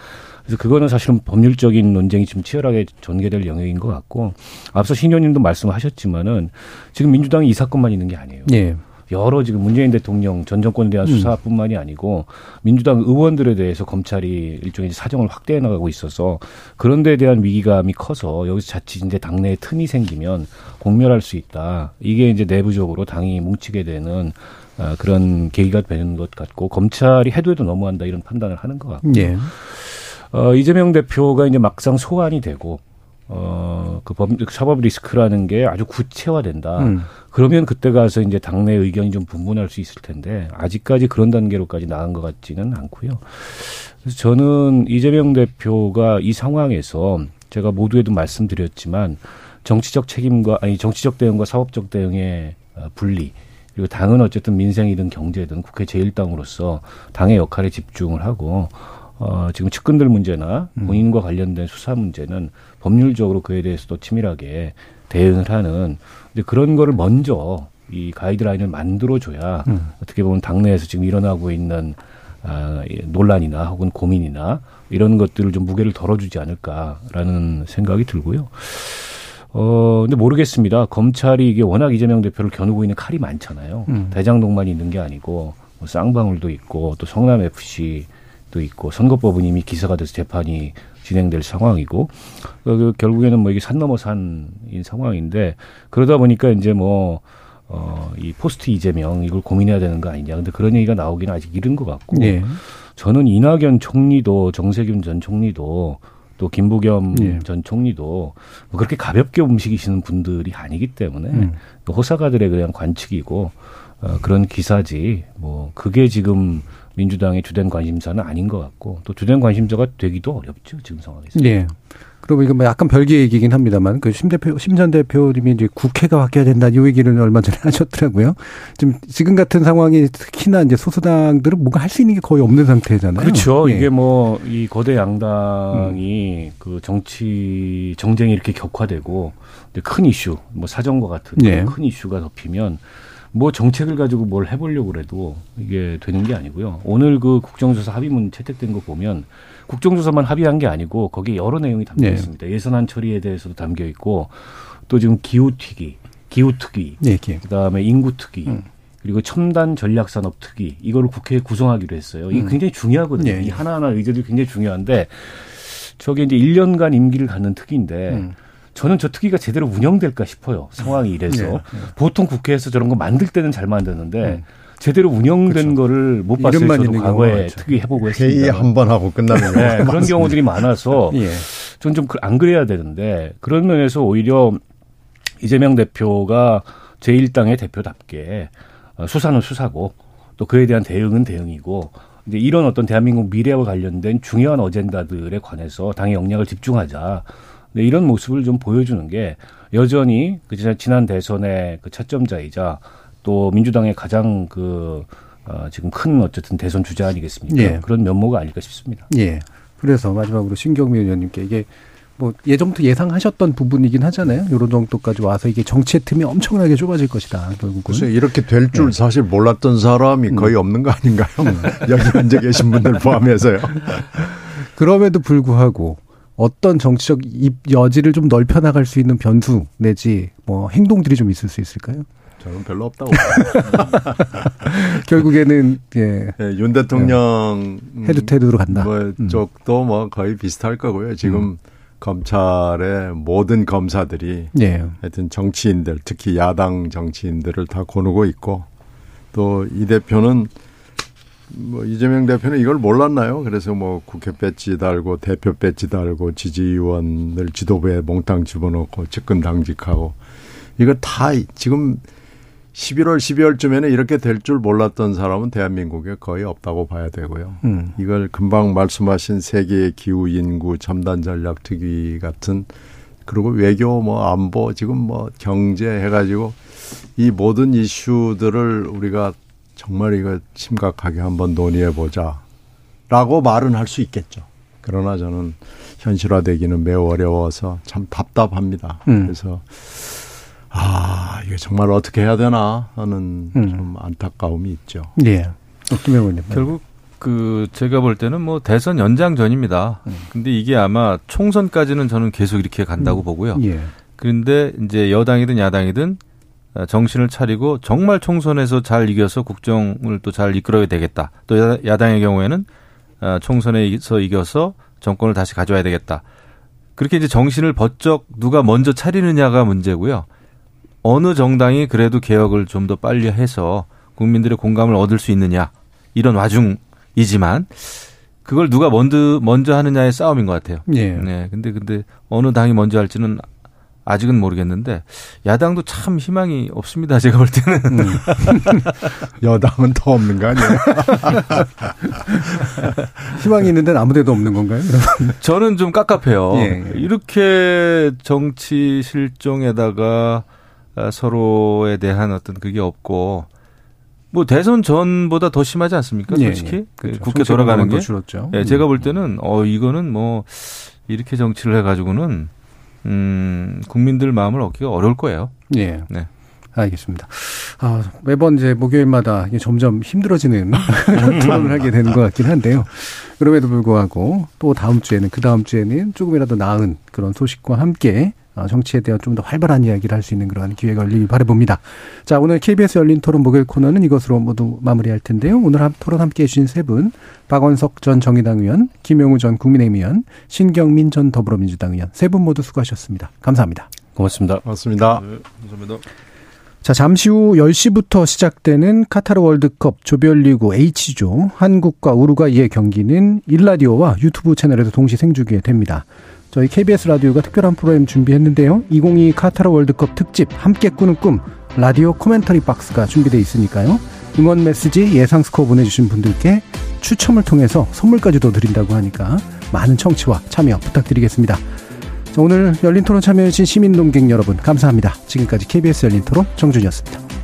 그래서 그거는 사실은 법률적인 논쟁이 좀 치열하게 전개될 영역인 것 같고 앞서 신 의원님도 말씀하셨지만은 지금 민주당이 이 사건만 있는 게 아니에요. 예. 여러 지금 문재인 대통령 전 정권에 대한 음. 수사뿐만이 아니고 민주당 의원들에 대해서 검찰이 일종의 사정을 확대해 나가고 있어서 그런 데에 대한 위기감이 커서 여기서 자칫 이제 당내에 틈이 생기면 공멸할 수 있다. 이게 이제 내부적으로 당이 뭉치게 되는 아, 그런 계기가 되는 것 같고 검찰이 해도 해도 너무한다 이런 판단을 하는 것 같고 예. 어, 이재명 대표가 이제 막상 소환이 되고 어, 그 법, 사법 리스크라는 게 아주 구체화된다. 음. 그러면 그때 가서 이제 당내 의견이 좀 분분할 수 있을 텐데 아직까지 그런 단계로까지 나간 것 같지는 않고요. 그래서 저는 이재명 대표가 이 상황에서 제가 모두에도 말씀드렸지만 정치적 책임과 아니 정치적 대응과 사법적 대응의 어, 분리 그리고 당은 어쨌든 민생이든 경제든 국회 제1당으로서 당의 역할에 집중을 하고 어, 지금 측근들 문제나 본인과 관련된 수사 문제는 법률적으로 그에 대해서도 치밀하게 대응을 하는 이제 그런 거를 먼저 이 가이드라인을 만들어줘야 음. 어떻게 보면 당내에서 지금 일어나고 있는 아, 이 논란이나 혹은 고민이나 이런 것들을 좀 무게를 덜어주지 않을까라는 생각이 들고요. 어, 근데 모르겠습니다. 검찰이 이게 워낙 이재명 대표를 겨누고 있는 칼이 많잖아요. 음. 대장동만 있는 게 아니고 뭐 쌍방울도 있고 또 성남 FC 도 있고 선거법은 이미 기사가 돼서 재판이 진행될 상황이고 그, 그 결국에는 뭐 이게 산 넘어 산인 상황인데 그러다 보니까 이제 뭐 어, 이 포스트 이재명 이걸 고민해야 되는 거 아니냐. 근데 그런 얘기가 나오기는 아직 이른 것 같고 예. 저는 이낙연 총리도 정세균 전 총리도 또 김부겸 예. 전 총리도 뭐 그렇게 가볍게 움직이시는 분들이 아니기 때문에 음. 그 호사가들의 그냥 관측이고 어, 그런 기사지 뭐 그게 지금 민주당의 주된 관심사는 아닌 것 같고 또 주된 관심사가 되기도 어렵죠 지금 상황에서. 예. 그리고 이거 뭐 약간 별개 얘기긴 합니다만 그심 대표 심전 대표님이 이제 국회가 바뀌어야 된다 이 얘기를 얼마 전에 하셨더라고요. 지금 지금 같은 상황이 특히나 이제 소수당들은 뭔가 할 수 있는 게 거의 없는 상태잖아요. 그렇죠. 예. 이게 뭐 이 거대 양당이 그 정치 정쟁이 이렇게 격화되고 큰 이슈, 뭐 사정과 같은 예. 큰 이슈가 덮이면 뭐 정책을 가지고 뭘 해보려고 그래도 이게 되는 게 아니고요. 오늘 그 국정조사 합의문 채택된 거 보면 국정조사만 합의한 게 아니고 거기에 여러 내용이 담겨 네. 있습니다. 예산안 처리에 대해서도 담겨 있고 또 지금 기후특위, 기후특위, 예, 예. 그다음에 인구특위, 음. 그리고 첨단 전략 산업 특위 이거를 국회에 구성하기로 했어요. 이게 음. 굉장히 중요하거든요. 예, 예. 이 하나하나 의제들이 굉장히 중요한데 저게 이제 1년간 임기를 갖는 특위인데 음. 저는 저 특위가 제대로 운영될까 싶어요. 상황이 이래서 예, 예. 보통 국회에서 저런 거 만들 때는 잘 만드는데 음. 제대로 운영된 그렇죠. 거를 못. 이름만 저도 과거에. 특위 해보고 회의 했습니다. 한번 하고 끝나는 네, 그런 많습니다. 경우들이 많아서 예. 전좀안 그래야 되는데 그런 면에서 오히려 이재명 대표가 제1당의 대표답게 어, 수사는 수사고 또 그에 대한 대응은 대응이고 이제 이런 어떤 대한민국 미래와 관련된 중요한 어젠다들에 관해서 당의 역량을 집중하자 네, 이런 모습을 좀 보여주는 게 여전히 그 지난- 대선의 그 차점자이자 또 민주당의 가장 그 어, 지금 큰 어쨌든 대선 주자 아니겠습니까? 예. 그런 면모가 아닐까 싶습니다. 예. 그래서 마지막으로 신경미 의원님께 이게 뭐 예전부터 예상하셨던 부분이긴 하잖아요. 요런 정도까지 와서 이게 정치의 틈이 엄청나게 좁아질 것이다. 결국은. 글쎄 이렇게 될줄 네. 사실 몰랐던 사람이 음. 거의 없는 거 아닌가요? 여기 앉아 계신 분들 포함해서요. 그럼에도 불구하고 어떤 정치적 입 여지를 좀 넓혀 나갈 수 있는 변수 내지 뭐 행동들이 좀 있을 수 있을까요? 저는 별로 없다고. 결국에는 예. 예, 윤 대통령 음, head to head로 간다. 뭐 음. 쪽도 뭐 거의 비슷할 거고요. 지금 검찰의 모든 검사들이 예. 하여튼 정치인들 특히 야당 정치인들을 다 거누고 있고 또 이 대표는 뭐 이재명 대표는 이걸 몰랐나요? 그래서 뭐 국회 배지 달고 대표 배지 달고 지지의원을 지도부에 몽땅 집어넣고 측근 당직하고 이거 다 지금 11월 12월쯤에는 이렇게 될 줄 몰랐던 사람은 대한민국에 거의 없다고 봐야 되고요. 음. 이걸 금방 말씀하신 세계의 기후 인구 첨단 전략 특위 같은 그리고 외교 뭐 안보 지금 뭐 경제 해가지고 이 모든 이슈들을 우리가 정말 이거 심각하게 한번 논의해 보자라고 말은 할 수 있겠죠. 그러나 저는 현실화되기는 매우 어려워서 참 답답합니다. 음. 그래서 아 이게 정말 어떻게 해야 되나 하는 음. 좀 안타까움이 있죠. 예. 김 의원님. 결국 그 제가 볼 때는 뭐 대선 연장 전입니다. 근데 이게 아마 총선까지는 저는 계속 이렇게 간다고 음. 보고요. 예. 그런데 이제 여당이든 야당이든 어, 정신을 차리고 정말 총선에서 잘 이겨서 국정을 또 잘 이끌어야 되겠다. 또 야- 야당의 경우에는 어, 총선에서 이겨서 정권을 다시 가져와야 되겠다. 그렇게 이제 정신을 번쩍 누가 먼저 차리느냐가 문제고요. 어느 정당이 그래도 개혁을 좀 더 빨리 해서 국민들의 공감을 얻을 수 있느냐 이런 와중이지만 그걸 누가 먼저 먼저 하느냐의 싸움인 것 같아요. 예. 네, 근데 근데 어느 당이 먼저 할지는 아직은 모르겠는데 야당도 참 희망이 없습니다. 제가 볼 때는 음. 여당은 더 없는 거 아니에요? 희망이 있는 데는 아무 데도 없는 건가요? 저는 좀 깝깝해요. 예, 예. 이렇게 정치 실종에다가 아, 서로에 대한 어떤 그게 없고 뭐 대선 전보다 더 심하지 않습니까? 예, 솔직히 예. 그 그렇죠. 국회 돌아가는 게 줄었죠. 예, 제가 음. 볼 때는 어 이거는 뭐 이렇게 정치를 해가지고는 음 국민들 마음을 얻기가 어려울 거예요. 예. 네. 알겠습니다. 아, 매번 이제 목요일마다 점점 힘들어지는 토론을 하게 되는 것 같긴 한데요. 그럼에도 불구하고 또 다음 주에는 그 다음 주에는 조금이라도 나은 그런 소식과 함께 아, 정치에 대한 좀 더 활발한 이야기를 할 수 있는 그러한 기회가 열리길 바라봅니다. 자, 오늘 KBS 열린 토론 목요일 코너는 이것으로 모두 마무리할 텐데요. 오늘 한- 토론 함께 해주신 세 분, 박원석 전 정의당 의원, 김용우 전 국민의힘 의원, 신경민 전 더불어민주당 의원, 세 분 모두 수고하셨습니다. 감사합니다. 고맙습니다. 맞습니다. 감사합니다. 자, 잠시 후 10시부터 시작되는 카타르 월드컵 조별리그 H조 한국과 우루과이의 경기는 1라디오와 유튜브 채널에서 동시 생중계 됩니다. 저희 KBS 라디오가 특별한 프로그램 준비했는데요. 2022 카타르 월드컵 특집 함께 꾸는 꿈 라디오 commentary box가 준비되어 있으니까요. 응원 메시지 예상 스코어 보내주신 분들께 추첨을 통해서 선물까지도 드린다고 하니까 많은 청취와 참여 부탁드리겠습니다. 자, 오늘 열린 토론 참여해주신 시민 논객 여러분 감사합니다. 지금까지 KBS 열린 토론 정준희였습니다.